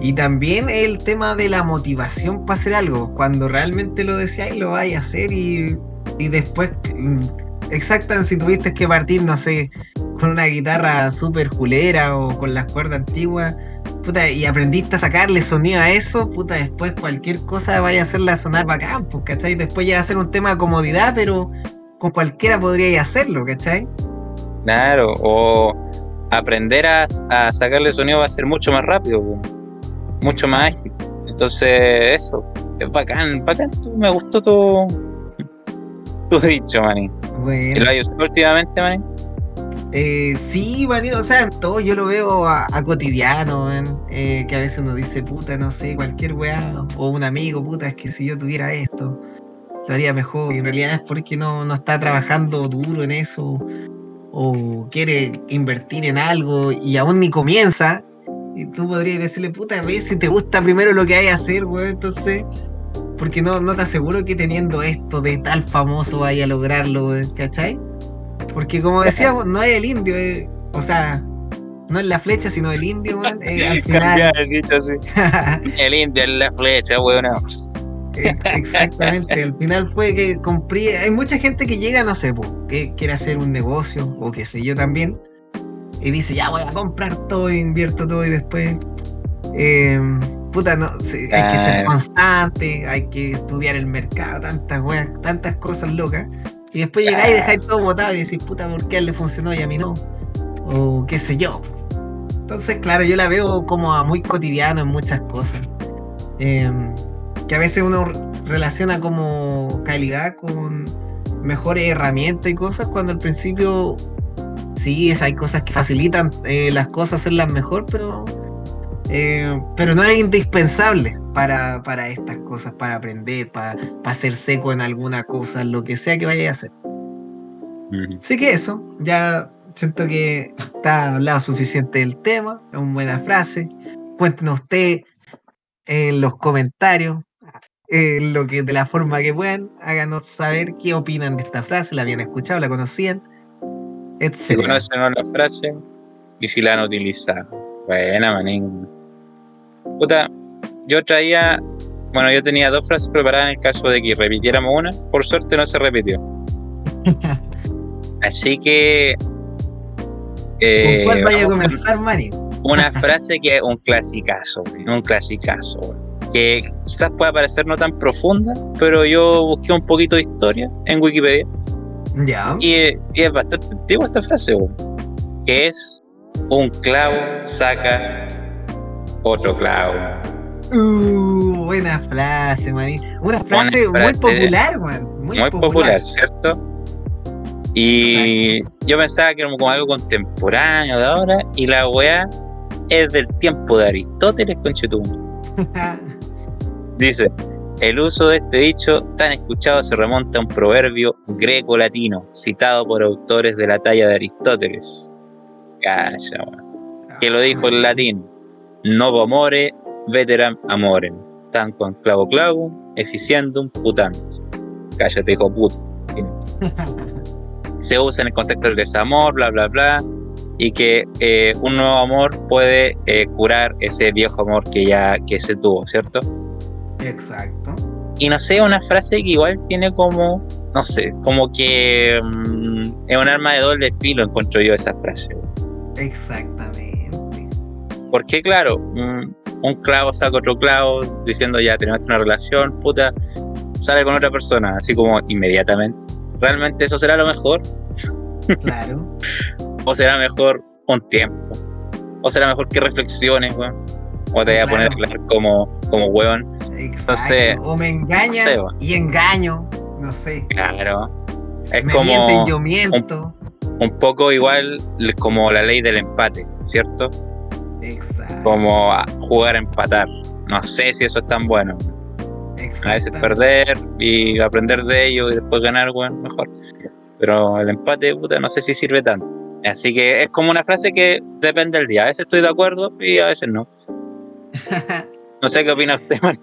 Y también el tema de la motivación para hacer algo. Cuando realmente lo deseáis, lo vais a hacer y, y después, mm, exactamente, si tuviste que partir, no sé, con una guitarra súper julera o con las cuerdas antiguas, puta, y aprendiste a sacarle sonido a eso, puta, después cualquier cosa vaya a hacerla sonar bacán, pues, ¿cachai? Después ya va a ser un tema de comodidad, pero con cualquiera podríais hacerlo, ¿cachai? Claro, o aprender a, a sacarle sonido va a ser mucho más rápido, weón, mucho más ágil. Entonces, eso, es bacán, bacán, tú, me gustó tu, tu dicho, maní. ¿Y Bueno. lo has usado últimamente, maní? Eh, sí, Manilo, o sea, todo yo lo veo a, cotidiano, eh, que a veces uno dice, puta, no sé, cualquier weá, o un amigo, puta, es que si yo tuviera esto, lo haría mejor. Y en realidad es porque no, está trabajando duro en eso, o quiere invertir en algo y aún ni comienza. Y tú podrías decirle, puta, ve si te gusta primero lo que hay que hacer, weón, entonces, porque no, no te aseguro que teniendo esto de tal famoso vaya a lograrlo, ¿cachai? Porque como decíamos, no es el indio, eh, o sea, no es la flecha, sino el indio, man. *laughs* eh, al final, el dicho así. *laughs* El indio en la flecha, weón. eh, exactamente, al final fue que compré, hay mucha gente que llega, no sé, po, que quiere hacer un negocio, o qué sé yo también, y dice, ya voy a comprar todo, invierto todo, y después, eh, puta, no, hay que ser constante, hay que estudiar el mercado, tantas weas, tantas cosas locas, y después llegáis y dejáis todo botado y decís, puta, ¿por qué a él le funcionó y a mí no? O qué sé yo. Entonces, claro, yo la veo como a muy cotidiano en muchas cosas. Em, que a veces uno relaciona como calidad con mejores herramientas y cosas, cuando al principio sí, es- hay cosas que facilitan eh, las cosas, hacerlas mejor, pero, eh, pero no es indispensable para, para estas cosas, para aprender, para, para ser seco en alguna cosa, lo que sea que vaya a hacer. Ujú. Así que eso, ya siento que está hablado suficiente del tema, es una buena frase. Cuéntenos usted en los comentarios, en lo que de la forma que puedan, háganos saber qué opinan de esta frase, la habían escuchado, la conocían, Si etc. conocen o no la frase y si la han utilizado. Buena, manín. Puta, yo traía. Bueno, yo tenía dos frases preparadas en el caso de que repitiéramos una. Por suerte no se repitió. *laughs* Así que. eh, ¿Con cuál vaya a comenzar, Mari? Una *laughs* frase que es un clasicazo, un clasicazo, que quizás pueda parecer no tan profunda, pero yo busqué un poquito de historia en Wikipedia Ya. y, eh, y es bastante antigua esta frase, güey, que es un clavo saca otro clavo. Uh, buena frase, Mari. Una frase, muy frase popular, man. Muy, Muy popular, ¿cierto? Y yo pensaba que era como algo contemporáneo de ahora, y la weá es del tiempo de Aristóteles, conchetum. *laughs* Dice, el uso de este dicho tan escuchado se remonta a un proverbio greco-latino, citado por autores de la talla de Aristóteles. Calla, weón. Que lo dijo en latín. Novo amore, veteram amorem. Tanquam clavo clavum, efficiendum putant. Cállate, hijo puto. *laughs* Se usa en el contexto del desamor, bla, bla, bla. Y que eh, un nuevo amor puede eh, curar ese viejo amor que ya que se tuvo, ¿cierto? Exacto. y no sé, una frase que igual tiene como, no sé, como que mm, es un arma de doble filo, encuentro yo esa frase. Exactamente. Porque claro, un clavo saca otro clavo diciendo ya tenemos una relación, puta, sale con otra persona, así como inmediatamente. ¿Realmente eso será lo mejor? Claro. *laughs* ¿O será mejor un tiempo? ¿O será mejor que reflexiones, weón? ¿O te voy a poner Claro. como, como weón? Exacto. Entonces, o me engañan no sé, va. y engaño. No sé. Claro. Es me como mienten, yo miento. un poco igual como la ley del empate, ¿cierto? Exacto. Como jugar a empatar. No sé si eso es tan bueno. A veces perder y aprender de ello y después ganar, weón, mejor. Pero el empate, puta, no sé si sirve tanto. Así que es como una frase que depende del día. A veces estoy de acuerdo y a veces no. *laughs* No sé qué opina usted, man.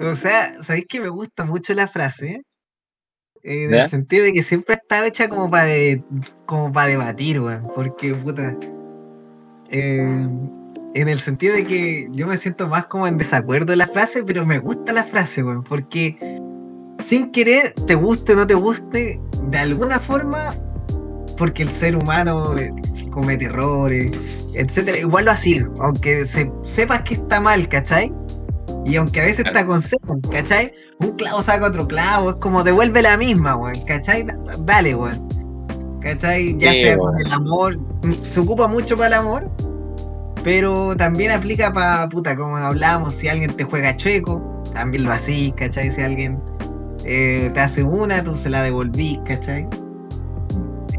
O sea, ¿sabéis que me gusta mucho la frase? En ¿Ya? el sentido de que siempre está hecha como para como para debatir, weón. Porque, puta. Eh, en el sentido de que yo me siento más como en desacuerdo de la frase, pero me gusta la frase, weón. Porque sin querer, te guste o no te guste, de alguna forma, porque el ser humano eh, comete errores, etcétera, igual lo así, aunque se, sepas que está mal, ¿cachai? Y aunque a veces te aconsejan, ¿cachai? Un clavo saca otro clavo, es como devuelve la misma, weón, ¿cachai? Da- Dale, weón. ¿Cachai? Ya Sí, sea con el amor, se ocupa mucho para el amor, pero también aplica para, puta, como hablábamos, si alguien te juega chueco, también lo así, ¿cachai? Si alguien eh, te hace una, tú se la devolvís, ¿cachai?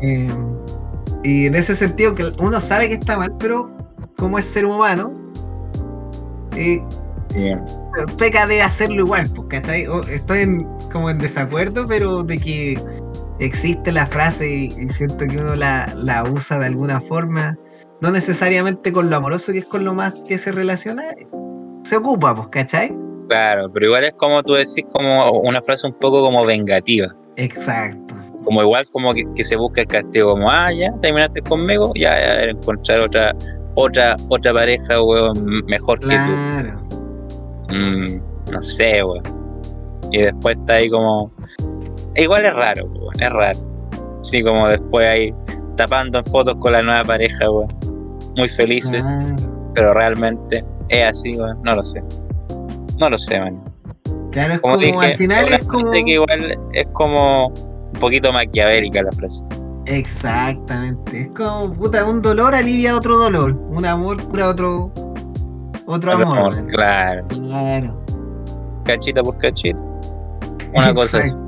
Eh, y en ese sentido, que uno sabe que está mal, pero como es ser humano, eh, peca de hacerlo igual, pues, ¿cachai? Estoy en- como en desacuerdo, pero de que existe la frase y, y siento que uno la, la usa de alguna forma, no necesariamente con lo amoroso, que es con lo más que se relaciona, se ocupa, pues, ¿cachai? Claro, pero igual es como tú decís, como una frase un poco como vengativa. Exacto. Como igual como que, que se busca el castigo, como, ah, ya, terminaste conmigo, ya, ya encontrar otra, otra, otra pareja, weón, mejor que tú. Claro. Mm, no sé, weón. Y después está ahí como. Igual es raro, weón, es raro. Sí, como después ahí tapando en fotos con la nueva pareja, weón. Muy felices, Claro. pero realmente es así, weón. No lo sé. No lo sé, man. Claro, es Como como, dije, al final es como. frase que igual es como un poquito maquiavélica la frase. Exactamente. Es como, puta, un dolor alivia otro dolor. Un amor cura otro. Otro amor. Claro. Claro. Cachita por cachita. Una cosa así. *laughs*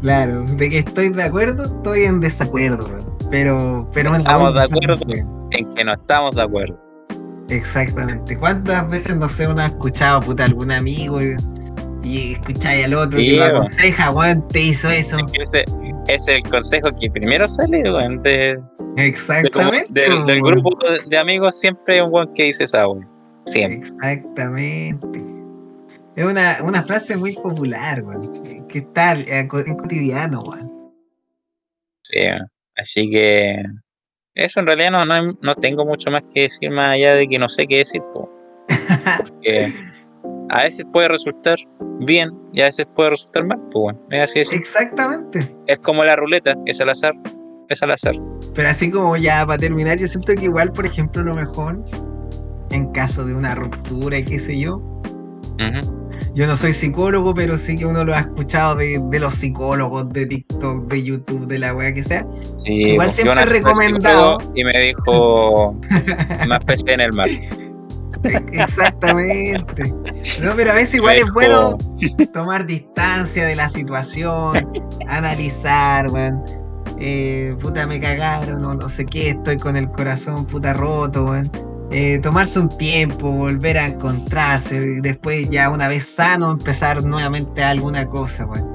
Claro, de que estoy de acuerdo, estoy en desacuerdo. Pero, pero Estamos de acuerdo. En que no estamos de acuerdo. Exactamente. ¿Cuántas veces, no sé, uno ha escuchado, puta, algún amigo y, y escucháis al otro Sí, que lo aconseja, weón, te hizo eso? Ese es el consejo que primero sale, weón, de, de Exactamente. del, del grupo de, amigos siempre hay un weón que dice esa weón. Siempre. Exactamente. Es una, una frase muy popular, weón. Que está en cotidiano, weón. Sí. Así que eso en realidad no, no, no tengo mucho más que decir más allá de que no sé qué decir. po. Porque a veces puede resultar bien y a veces puede resultar mal. Pues bueno, es así. Exactamente. Es como la ruleta, es al azar. Es al azar. Pero así como ya para terminar, yo siento que igual, por ejemplo, lo mejor, en caso de una ruptura y qué sé yo, Ujú. Yo no soy psicólogo, pero sí que uno lo ha escuchado de, de los psicólogos, de TikTok, de YouTube, de la wea que sea. Sí, Igual pues, siempre al recomendado. Y me dijo, más pez en el mar. *laughs* Exactamente. No, pero a veces igual es bueno tomar distancia de la situación, analizar, weón. Eh, puta, me cagaron, o no sé qué, estoy con el corazón puta roto, weón. Eh, tomarse un tiempo, volver a encontrarse, y después ya una vez sano empezar nuevamente alguna cosa, weón.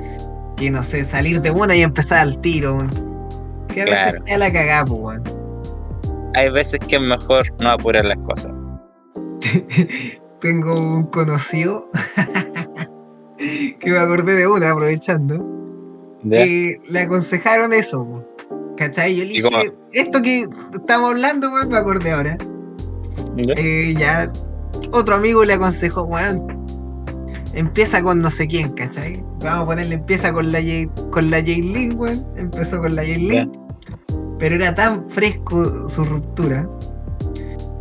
Que no sé, salir de una y empezar al tiro, weón. Que a veces te la cagada, pues, weón. Hay veces que es mejor no apurar las cosas. *laughs* Tengo un conocido *laughs* que me acordé de una aprovechando. ¿ya? que le aconsejaron eso, po, ¿cachai? Yo le dije, esto que estamos hablando, weón, me acordé ahora. ¿Ya? Eh, ya otro amigo le aconsejó, weón, empieza con no sé quién, ¿cachai? Vamos a ponerle, empieza con la J, con la Jaylin, weón. Empezó con la Jaylin. Pero era tan fresco su ruptura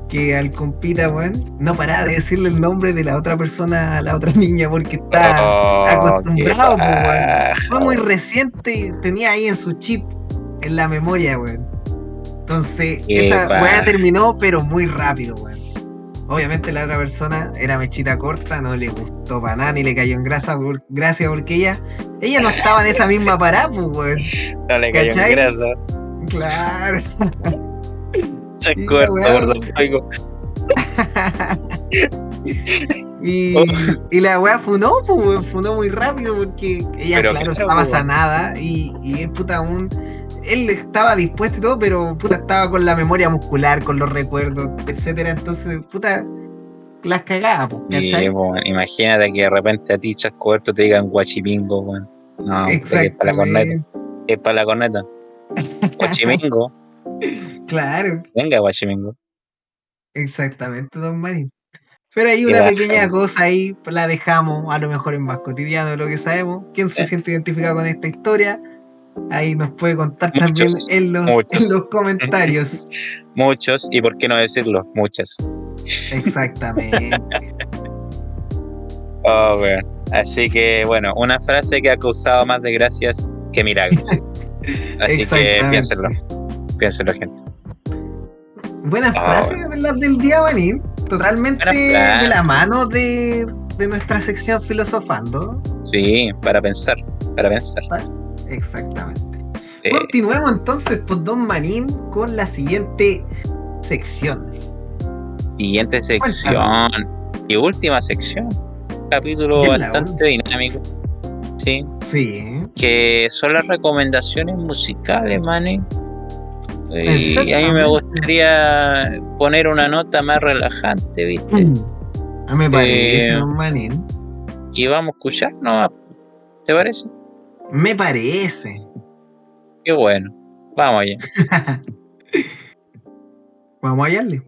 que al compita, weón, no paraba de decirle el nombre de la otra persona a la otra *laughs* niña porque está Oh, acostumbrado, pues, weón. Fue muy reciente y tenía ahí en su chip, en la memoria, weón. Entonces, esa weá terminó, pero muy rápido, weón. Obviamente la otra persona era mechita corta, no le gustó para nada, ni le cayó en grasa por, gracia porque ella, ella no estaba en esa misma parada, pues, weón. No le cayó en grasa. Claro. *laughs* Se Sí, *laughs* corta. Y, Oh. y la weá funó, pues, funó muy rápido porque ella, Pero claro, estaba sanada y, y él, puta, aún. Él estaba dispuesto y todo, pero puta, estaba con la memoria muscular, con los recuerdos, etcétera. Entonces, puta, las cagaba, pues, ¿cachai? imagínate que de repente a ti, Chascoberto, te digan guachipingo, weón. No, es para la corneta. Es para la corneta. *laughs* Guachimingo. Claro, Venga, guachimingo. exactamente, don Marín. Pero hay una pequeña cosa ahí, la dejamos, a lo mejor es más cotidiano de lo que sabemos. ¿Quién se Eh. siente identificado con esta historia? Ahí nos puede contar Muchos, también en los, muchos. en los comentarios. *laughs* Muchos, y por qué no decirlo, muchas. Exactamente. *laughs* Oh. Así que, bueno, una frase que ha causado más desgracias que milagros. *laughs* Así que piénsenlo. Piénsenlo, gente. Buenas Ah, frases de las del día, Manín. Totalmente de la mano de, de nuestra sección filosofando. Sí, para pensar. Para pensar. Exactamente. Eh, Continuemos entonces, pues, don Manín, con la siguiente sección. siguiente sección. Y última sección. Capítulo bastante dinámico. Sí. Sí, ¿eh? que son las recomendaciones musicales, Manny. Y a mí me gustaría poner una nota más relajante, ¿viste? No me parece, Eh, don Manín. Y vamos a escuchar, ¿no? ¿Te parece? Me parece. Qué bueno. Vamos allá. *laughs* Vamos a hallarle.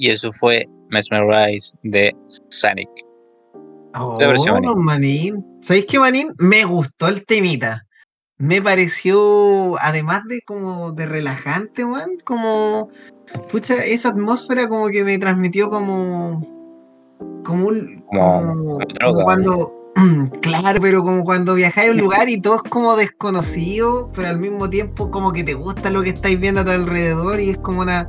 Y eso fue Mesmerize de Sonic. Oh. Manín. ¿Sabéis qué, Manín? Me gustó el temita. Me pareció, además de como de relajante, weón, como, pucha, esa atmósfera como que me transmitió como, como un, Como como, cuando, *clears throat* claro, pero como cuando viajáis a un lugar y todo es como desconocido, pero al mismo tiempo como que te gusta lo que estáis viendo a tu alrededor y es como una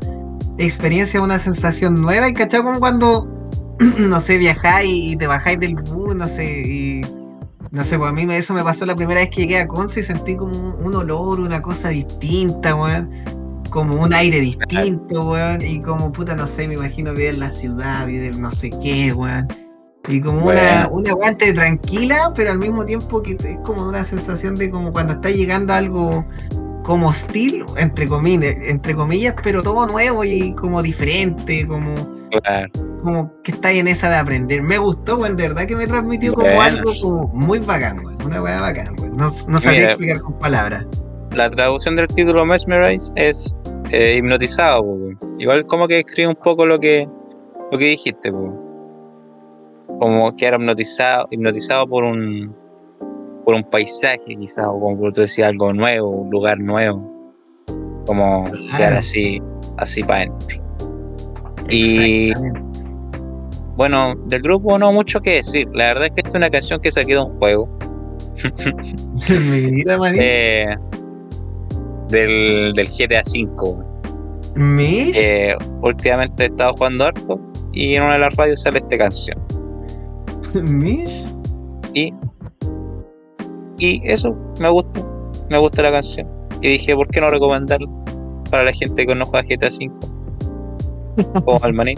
experiencia, una sensación nueva, y cachai como cuando, *clears throat* no sé, viajáis y te bajáis del bus, no sé, y no sé, pues a mí eso me pasó la primera vez que llegué a Conce y sentí como un, un olor, una cosa distinta, weón. Como un aire distinto, weón. Y como puta, no sé, me imagino ver la ciudad, ver no sé qué, weón. Y como una, Bueno. una guante tranquila, pero al mismo tiempo que es como una sensación de como cuando estás llegando a algo como hostil, entre comillas, entre comillas, pero todo nuevo y como diferente, como Claro. como que estáis en esa de aprender. Me gustó, weón, de verdad que me transmitió como Bueno. algo como muy bacán, weón. Una weá bacán, weón. No, Mira. explicar con palabras. La traducción del título Mesmerize es eh, hipnotizado, weón. Igual como que escribe un poco lo que lo que dijiste, como que era hipnotizado, hipnotizado por un por un paisaje quizás, o como tú decías, algo nuevo, un lugar nuevo, como quedar así, así para adentro. Y bueno, del grupo no mucho que decir, la verdad es que esta es una canción que saqué de un juego, *laughs* Mira, eh, del, del GTA V. Eh, últimamente he estado jugando harto y en una de las radios sale esta canción. *laughs* Mish. Y, y eso me gusta, me gusta la canción. Y dije, ¿por qué no recomendarla para la gente que no juega GTA V? *laughs* Como al maní.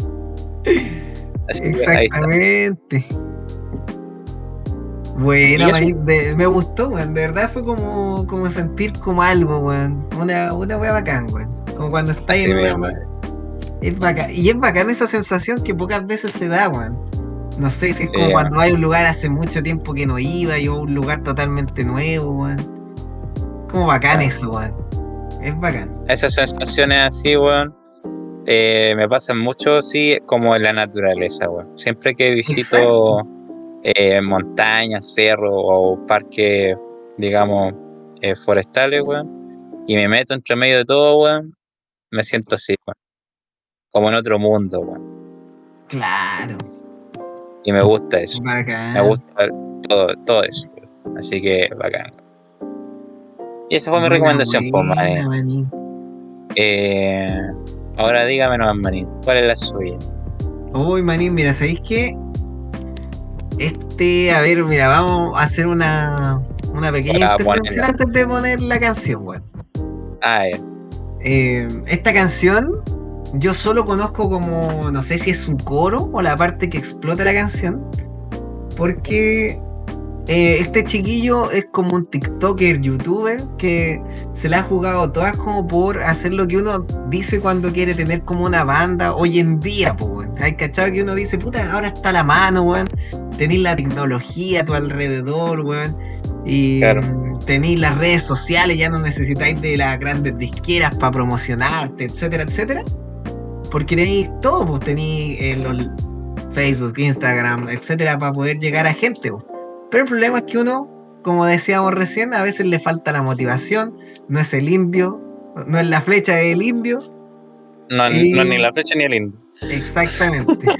Así. Exactamente. Buena, me gustó, weón. De verdad fue como, como sentir como algo, weón. Una, una wea bacán, weón. Como cuando estáis Así en una. Es bacán. Y es bacán esa sensación que pocas veces se da, weón. No sé si es como cuando hay un lugar hace mucho tiempo que no iba y a un lugar totalmente nuevo, weón. Como bacán eso, weón. Es bacán. Esas sensaciones así, weón, eh, me pasan mucho, sí, como en la naturaleza, weón. Siempre que visito eh, montañas, cerros o parques, digamos, eh, forestales, weón, y me meto entre medio de todo, weón, me siento así, weón. Como en otro mundo, weón. Claro. Y me gusta eso. Bacán. Me gusta todo, todo eso. Así que bacán. Y esa fue mi recomendación, pues, buena, maní. Eh, ahora dígame nomás, maní, ¿cuál es la suya? Uy, manín, mira, ¿sabéis qué? Este, a ver, mira, vamos a hacer una, una pequeña intervención antes de poner la canción, weón. Ah. Eh, esta canción yo solo conozco como, no sé si es su coro o la parte que explota la canción, porque eh, este chiquillo es como un TikToker, youtuber, que se la ha jugado todas como por hacer lo que uno dice cuando quiere tener como una banda hoy en día, pues. Hay cachado que uno dice, puta, ahora está la mano, weón. Tenéis la tecnología a tu alrededor, weón. Y Claro. tenéis las redes sociales, ya no necesitáis de las grandes disqueras para promocionarte, etcétera, etcétera. Porque tenéis todo, pues tenéis eh, los Facebook, Instagram, etcétera, para poder llegar a gente. pues. Pero el problema es que uno, como decíamos recién, a veces le falta la motivación, no es el indio, no es la flecha del indio, No, Y- no ni la flecha ni el indio. Exactamente. *laughs*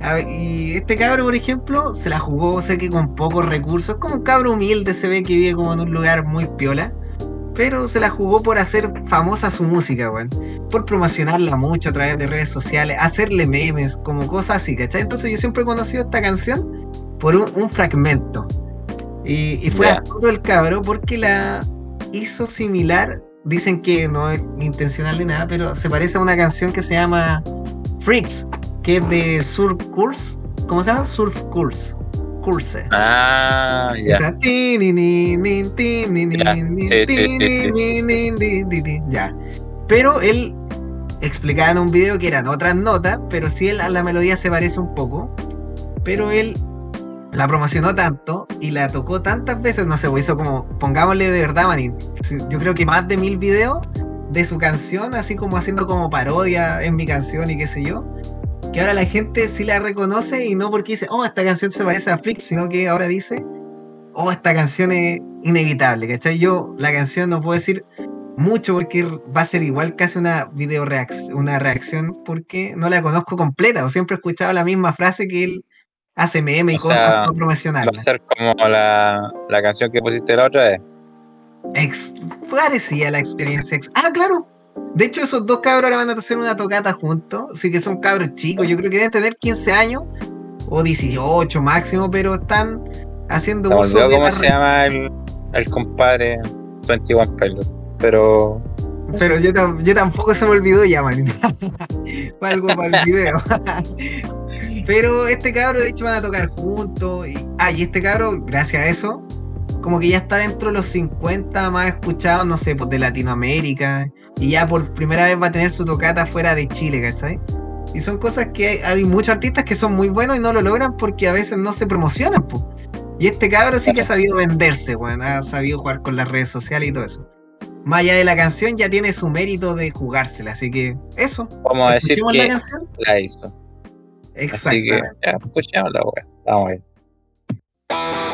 Ver, y este cabro, por ejemplo, se la jugó, sé que con pocos recursos. Es como un cabro humilde, se ve que vive como en un lugar muy piola. Pero se la jugó por hacer famosa su música, weón. Por promocionarla mucho a través de redes sociales, hacerle memes, como cosas así, ¿cachai? Entonces yo siempre he conocido esta canción por un, un fragmento. Y, y fue Ya. astuto el cabro porque la hizo similar. Dicen que no es intencional ni nada, pero se parece a una canción que se llama Freaks, que es de Surf Course. ¿Cómo se llama? Surf Course. Curse. Ah, ya. Esa, Ya. Pero él explicaba en un video que eran otras notas, pero sí él a la melodía se parece un poco. Pero él la promocionó tanto y la tocó tantas veces, no sé, hizo como, pongámosle de verdad, manín. Yo creo que más de mil videos de su canción, así como haciendo como parodia en mi canción y qué sé yo. Que ahora la gente sí la reconoce y no porque dice, oh, esta canción se parece a Flix, sino que ahora dice, oh, esta canción es inevitable, ¿cachai? Yo la canción no puedo decir mucho porque va a ser igual casi una video reacción, una reacción porque no la conozco completa o siempre he escuchado la misma frase que él hace meme y O cosas sea, para Va a ser como la, la canción que pusiste la otra vez. Ex parecía la experiencia. ex- ah, claro. De hecho, esos dos cabros ahora van a hacer una tocata juntos. Así que son cabros chicos. Yo creo que deben tener 15 años o 18 máximo, pero están haciendo me uso de cómo la se llama el, el compadre 21 Pilot. Pero Pero yo, yo tampoco se me olvidó ya, man. *laughs* Fue algo para el video. *laughs* Pero este cabro, de hecho, van a tocar juntos. Y, ah, y este cabro, gracias a eso, como que ya está dentro de los 50 más escuchados, no sé, pues de Latinoamérica. Y ya por primera vez va a tener su tocata fuera de Chile, ¿cachai? Y son cosas que hay, hay muchos artistas que son muy buenos y no lo logran porque a veces no se promocionan, pues. Y este cabro sí que ha sabido venderse, weón. Ha sabido jugar con las redes sociales y todo eso. Más allá de la canción, ya tiene su mérito de jugársela. Así que eso. vamos a decir ¿Escuchemos la que canción? la hizo. Así que Exactamente. ya, escuchemos la wea. Vamos a ver.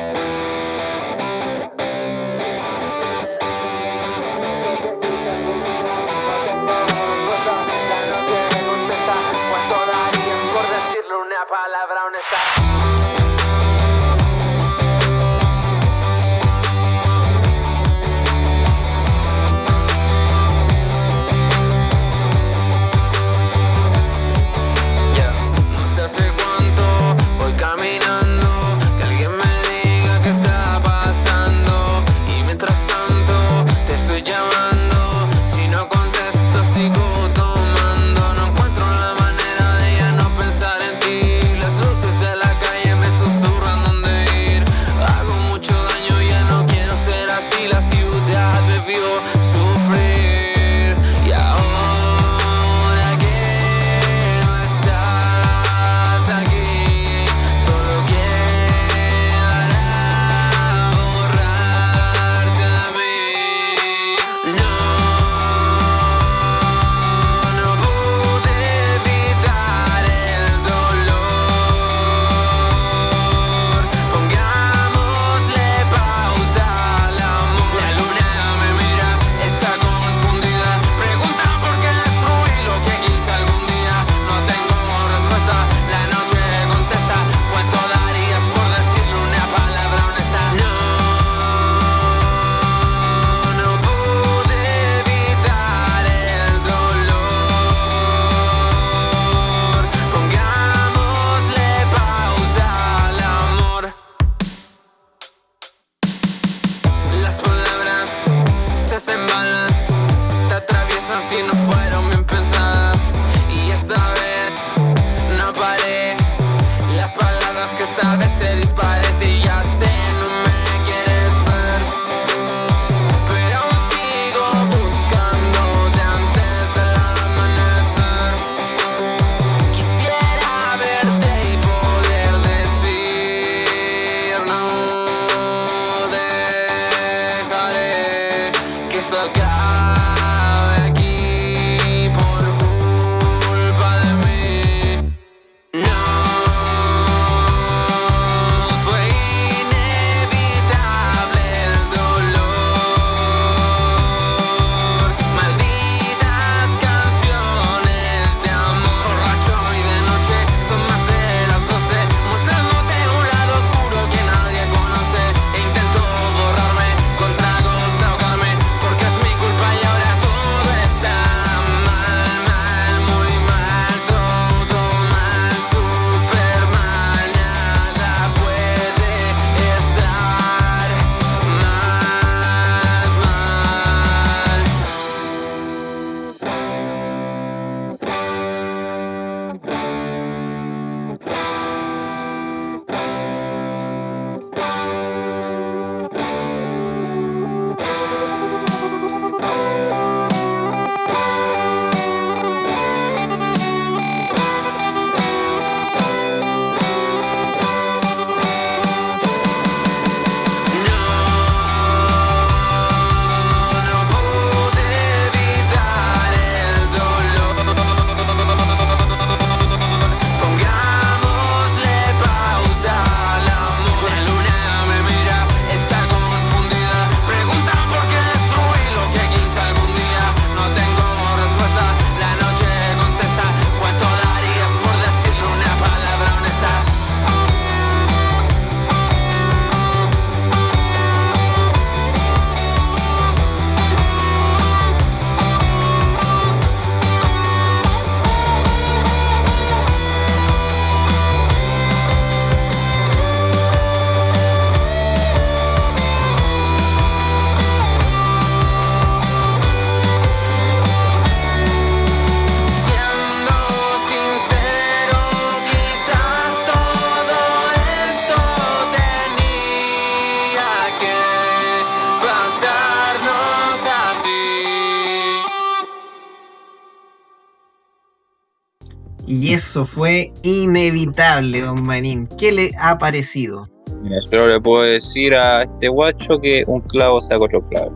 Don Manín. ¿Qué le ha parecido? Mira, yo le puedo decir a este guacho que un clavo saca otro clavo.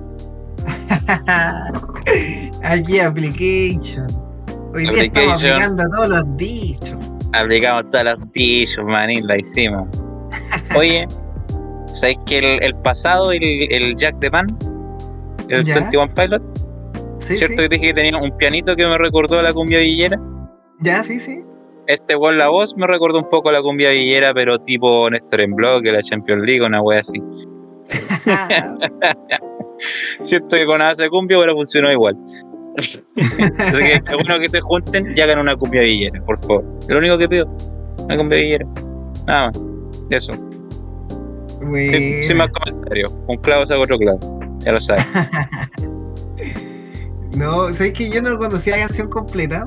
*laughs* Aquí application. Hoy día estamos Application. aplicando todos los dichos. Aplicamos todas las dichos, manín, la hicimos. *laughs* Oye, ¿sabes que el, el pasado, el, el Jack de Pan, el Ya. 21 Pilot, Sí, ¿cierto? sí. que dije que tenía un pianito que me recordó a la cumbia villera? Ya, sí, sí. Este weón, la voz me recordó un poco a la cumbia villera, pero tipo Néstor en bloque, la Champions League, una wea así. *laughs* Siento que con de cumbia, pero funcionó igual. Así que qué bueno que se junten y hagan una cumbia villera, por favor. Es lo único que pido. Una cumbia villera. Nada más. Eso. Sin más comentarios. Un clavo saca otro clavo. Ya lo sabes. *laughs* No, sabes que yo no conocía la canción completa.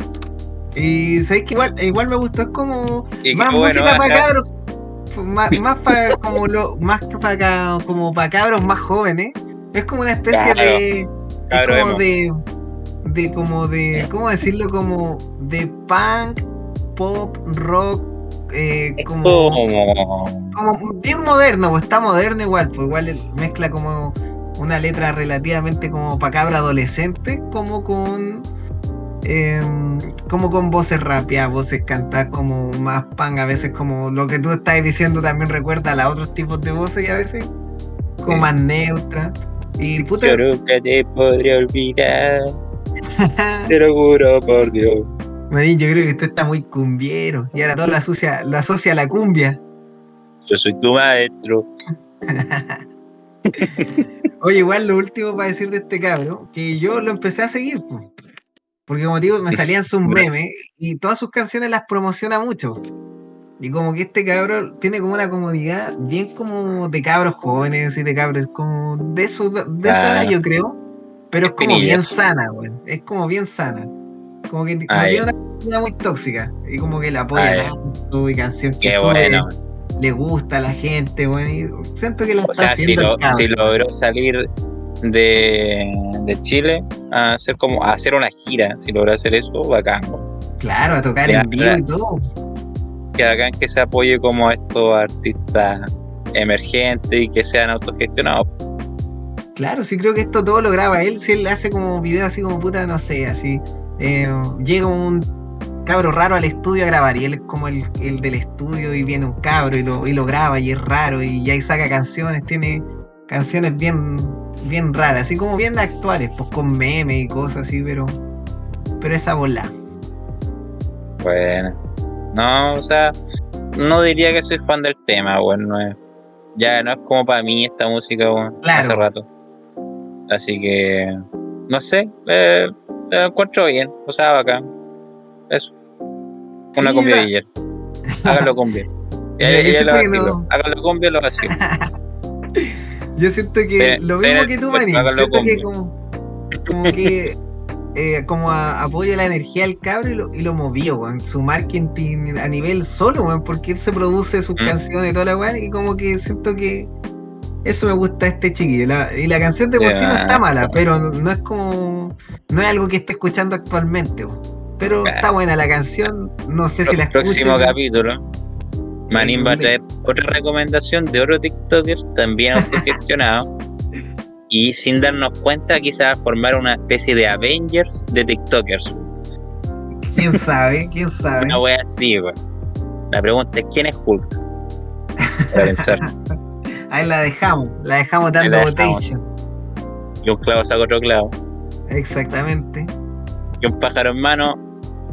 Y sabes que igual, igual me gustó, es como Y más bueno, música para cabros. Más, más para como lo, más que para como para cabros más jóvenes. Es como una especie Claro, de. Es como de. De como de. ¿Cómo decirlo? Como de punk, pop, rock. eh, como. como bien moderno, pues está moderno igual, pues igual mezcla como una letra relativamente como para cabra adolescente, como con em, como con voces rapeadas, voces cantadas como más pan, a veces como lo que tú estás diciendo también recuerda a otros tipos de voces y a veces como más neutra. Y puta, Yo nunca te podría olvidar. *laughs* Te lo juro por Dios. Marín, yo creo que usted está muy cumbiero y ahora todo lo asocia, lo asocia a la cumbia. Yo soy tu maestro. *laughs* Oye, igual lo último para decir de este cabro, que yo lo empecé a seguir. Porque como digo, me salían sus memes y todas sus canciones las promociona mucho. Y como que este cabro tiene como una comunidad bien como de cabros jóvenes y de cabros como de su, de su edad, yo creo. Pero es como bien sana, güey. Es como bien sana. Como que tiene una comunidad muy tóxica. Y como que la apoya ya. tanto y canción que Qué sube, bueno. le gusta a la gente, güey. Y siento que lo O está sea, lo, si logró salir de, de Chile a hacer como a hacer una gira, si logró hacer eso, bacán. Claro, a tocar en vivo y todo. Que bacán que se apoye como a estos artistas emergentes y que sean autogestionados. Claro, sí creo que esto todo lo graba él, si él hace como video así como puta, no sé, así. eh, llega un cabro raro al estudio a grabar y él es como el, el del estudio y viene un cabro y lo, y lo graba y es raro y ya ahí saca canciones, tiene canciones bien, bien raras, así como bien actuales, pues con memes y cosas así, pero, pero esa bola. Bueno. No, o sea, no diría que soy fan del tema, weón. No es, ya no es como para mí esta música, weón. Claro. Hace rato. Así que, no sé, eh, la encuentro bien. O sea, bacán. Eso. Una Sí, cumbia la- villera. Háganlo cumbia. *laughs* Ya lo vacilo. no. Háganlo cumbia, lo vacilo. Yo siento que Pero- lo mismo que tú, háganlo Siento que como, como que *laughs* eh, como a- apoyo la energía del cabro y lo, y lo movió, weón. Su marketing a nivel solo, weón, porque él se produce sus Mm. canciones y toda la weón, y como que siento que eso me gusta a este chiquillo. La- y la canción de por sí no está mala, pero no, no es como. No es algo que esté escuchando actualmente, weón. Pero está buena la canción. No sé si la escucho. Próximo capítulo. Manín va a traer otra recomendación de otro TikToker también autogestionado. *laughs* y sin darnos cuenta, quizás va a formar una especie de Avengers de TikTokers. ¿Quién sabe? ¿Quién sabe? Una wea así, weón. La pregunta es: ¿quién es Hulk? Para pensar. *laughs* Ahí la dejamos. La dejamos dando la dejamos. Y un clavo saca otro clavo. Exactamente. Y un pájaro en mano,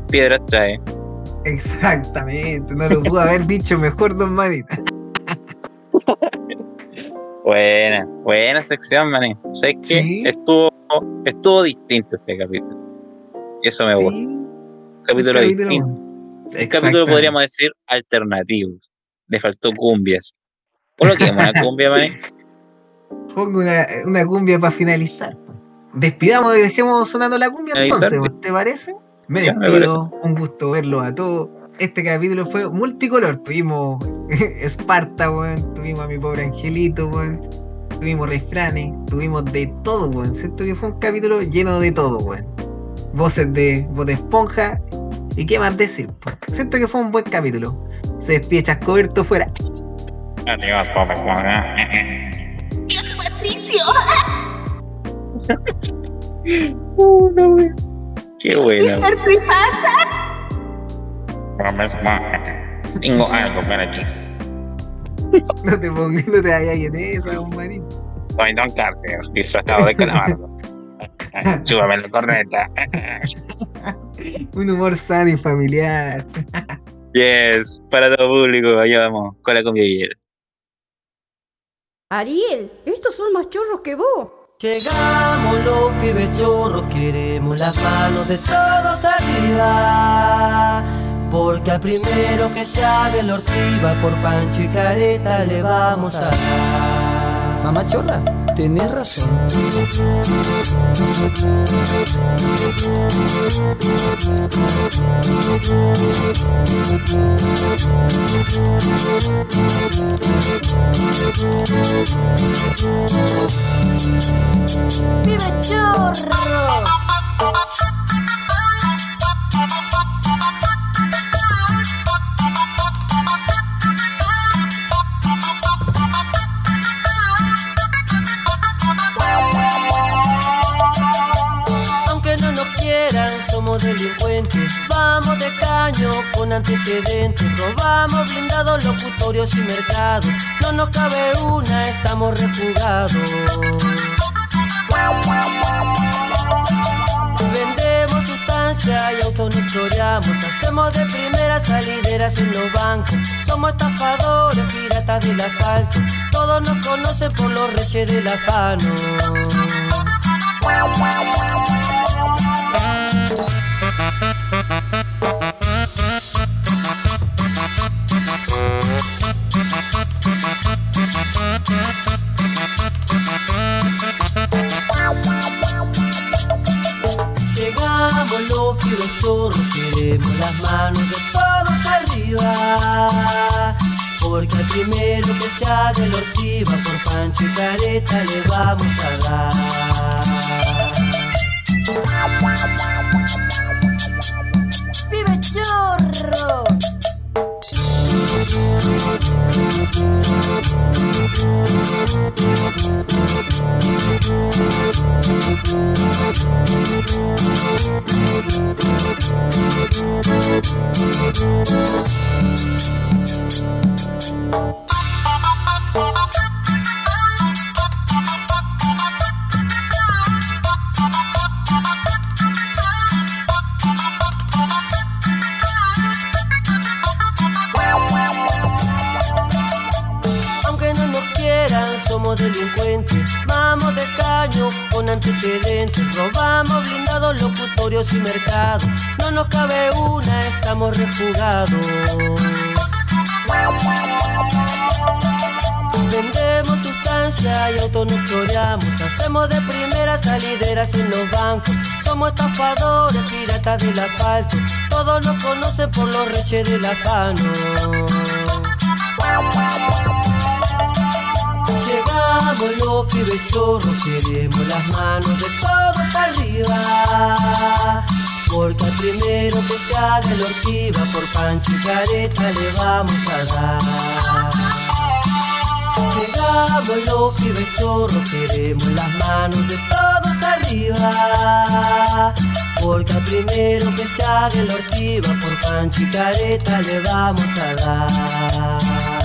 piedras trae. Exactamente, no lo pudo haber dicho mejor, don Manita. Buena, buena sección, maní. ¿Sabes qué? Sí. Estuvo, estuvo distinto este capítulo. Y eso me gusta. Un capítulo distinto. Un capítulo podríamos decir alternativos. Le faltó cumbias. ¿Por lo que una cumbia, maní? *laughs* Pongo una, una cumbia para finalizar. Despidamos y dejemos sonando la cumbia entonces, ¿te parece? Me Ya, me despido, un gusto verlos a todos. Este capítulo fue multicolor. Tuvimos *laughs* Esparta, weón. Tuvimos a mi pobre angelito, weón. Tuvimos refranes. Tuvimos de todo, weón. Siento que fue un capítulo lleno de todo, weón. Voces de Voz de Esponja ¿Y qué más decir? po? Siento que fue un buen capítulo. Se despide Chascoberto fuera. Adiós, Bob Esponja. *laughs* Dios, Patricio. *laughs* Qué bueno. Mr. Esponja. Tengo algo para ti. No te pongas, no te vayas ahí en esa, don Marín. Soy Don Carter, disfrazado de calamardo. *laughs* Súbame la corneta. *laughs* Un humor sano y familiar. Yes, para todo público, allá vamos, con la comida. Ariel, estos son más chorros que vos. Llegamos los pibes chorros, queremos las manos de todos arriba. Porque al primero que haga el ortiva por Pancho y Careta le vamos a dar. Mamá tenés razón. ¡Pibe chorro! Somos delincuentes. Vamos de caño con antecedentes. Robamos blindados, locutorios y mercados. No nos cabe una, estamos refugados. Vendemos sustancia y choreamos. Hacemos de primeras salideras en los bancos. Somos estafadores, piratas del asfalto. Todos nos conocen por los reyes del afano. Primero que se haga el por Pancho y Careta le vamos a dar. Aunque locutorios y mercados. No nos cabe una, estamos refugados. Vendemos sustancia y choreamos. Hacemos de primera salideras en los bancos. Somos estafadores, piratas del asfalto. Todos nos conocen por los reyes del afano. Llegamos los pibes chorros, queremos las manos de todos arriba. Porque al primero que se haga el ortiva por Pancho y le vamos a dar. Llegamos los pibes chorros, queremos las manos de todos arriba. Porque al primero que se haga el ortiva por Pancho y le vamos a dar.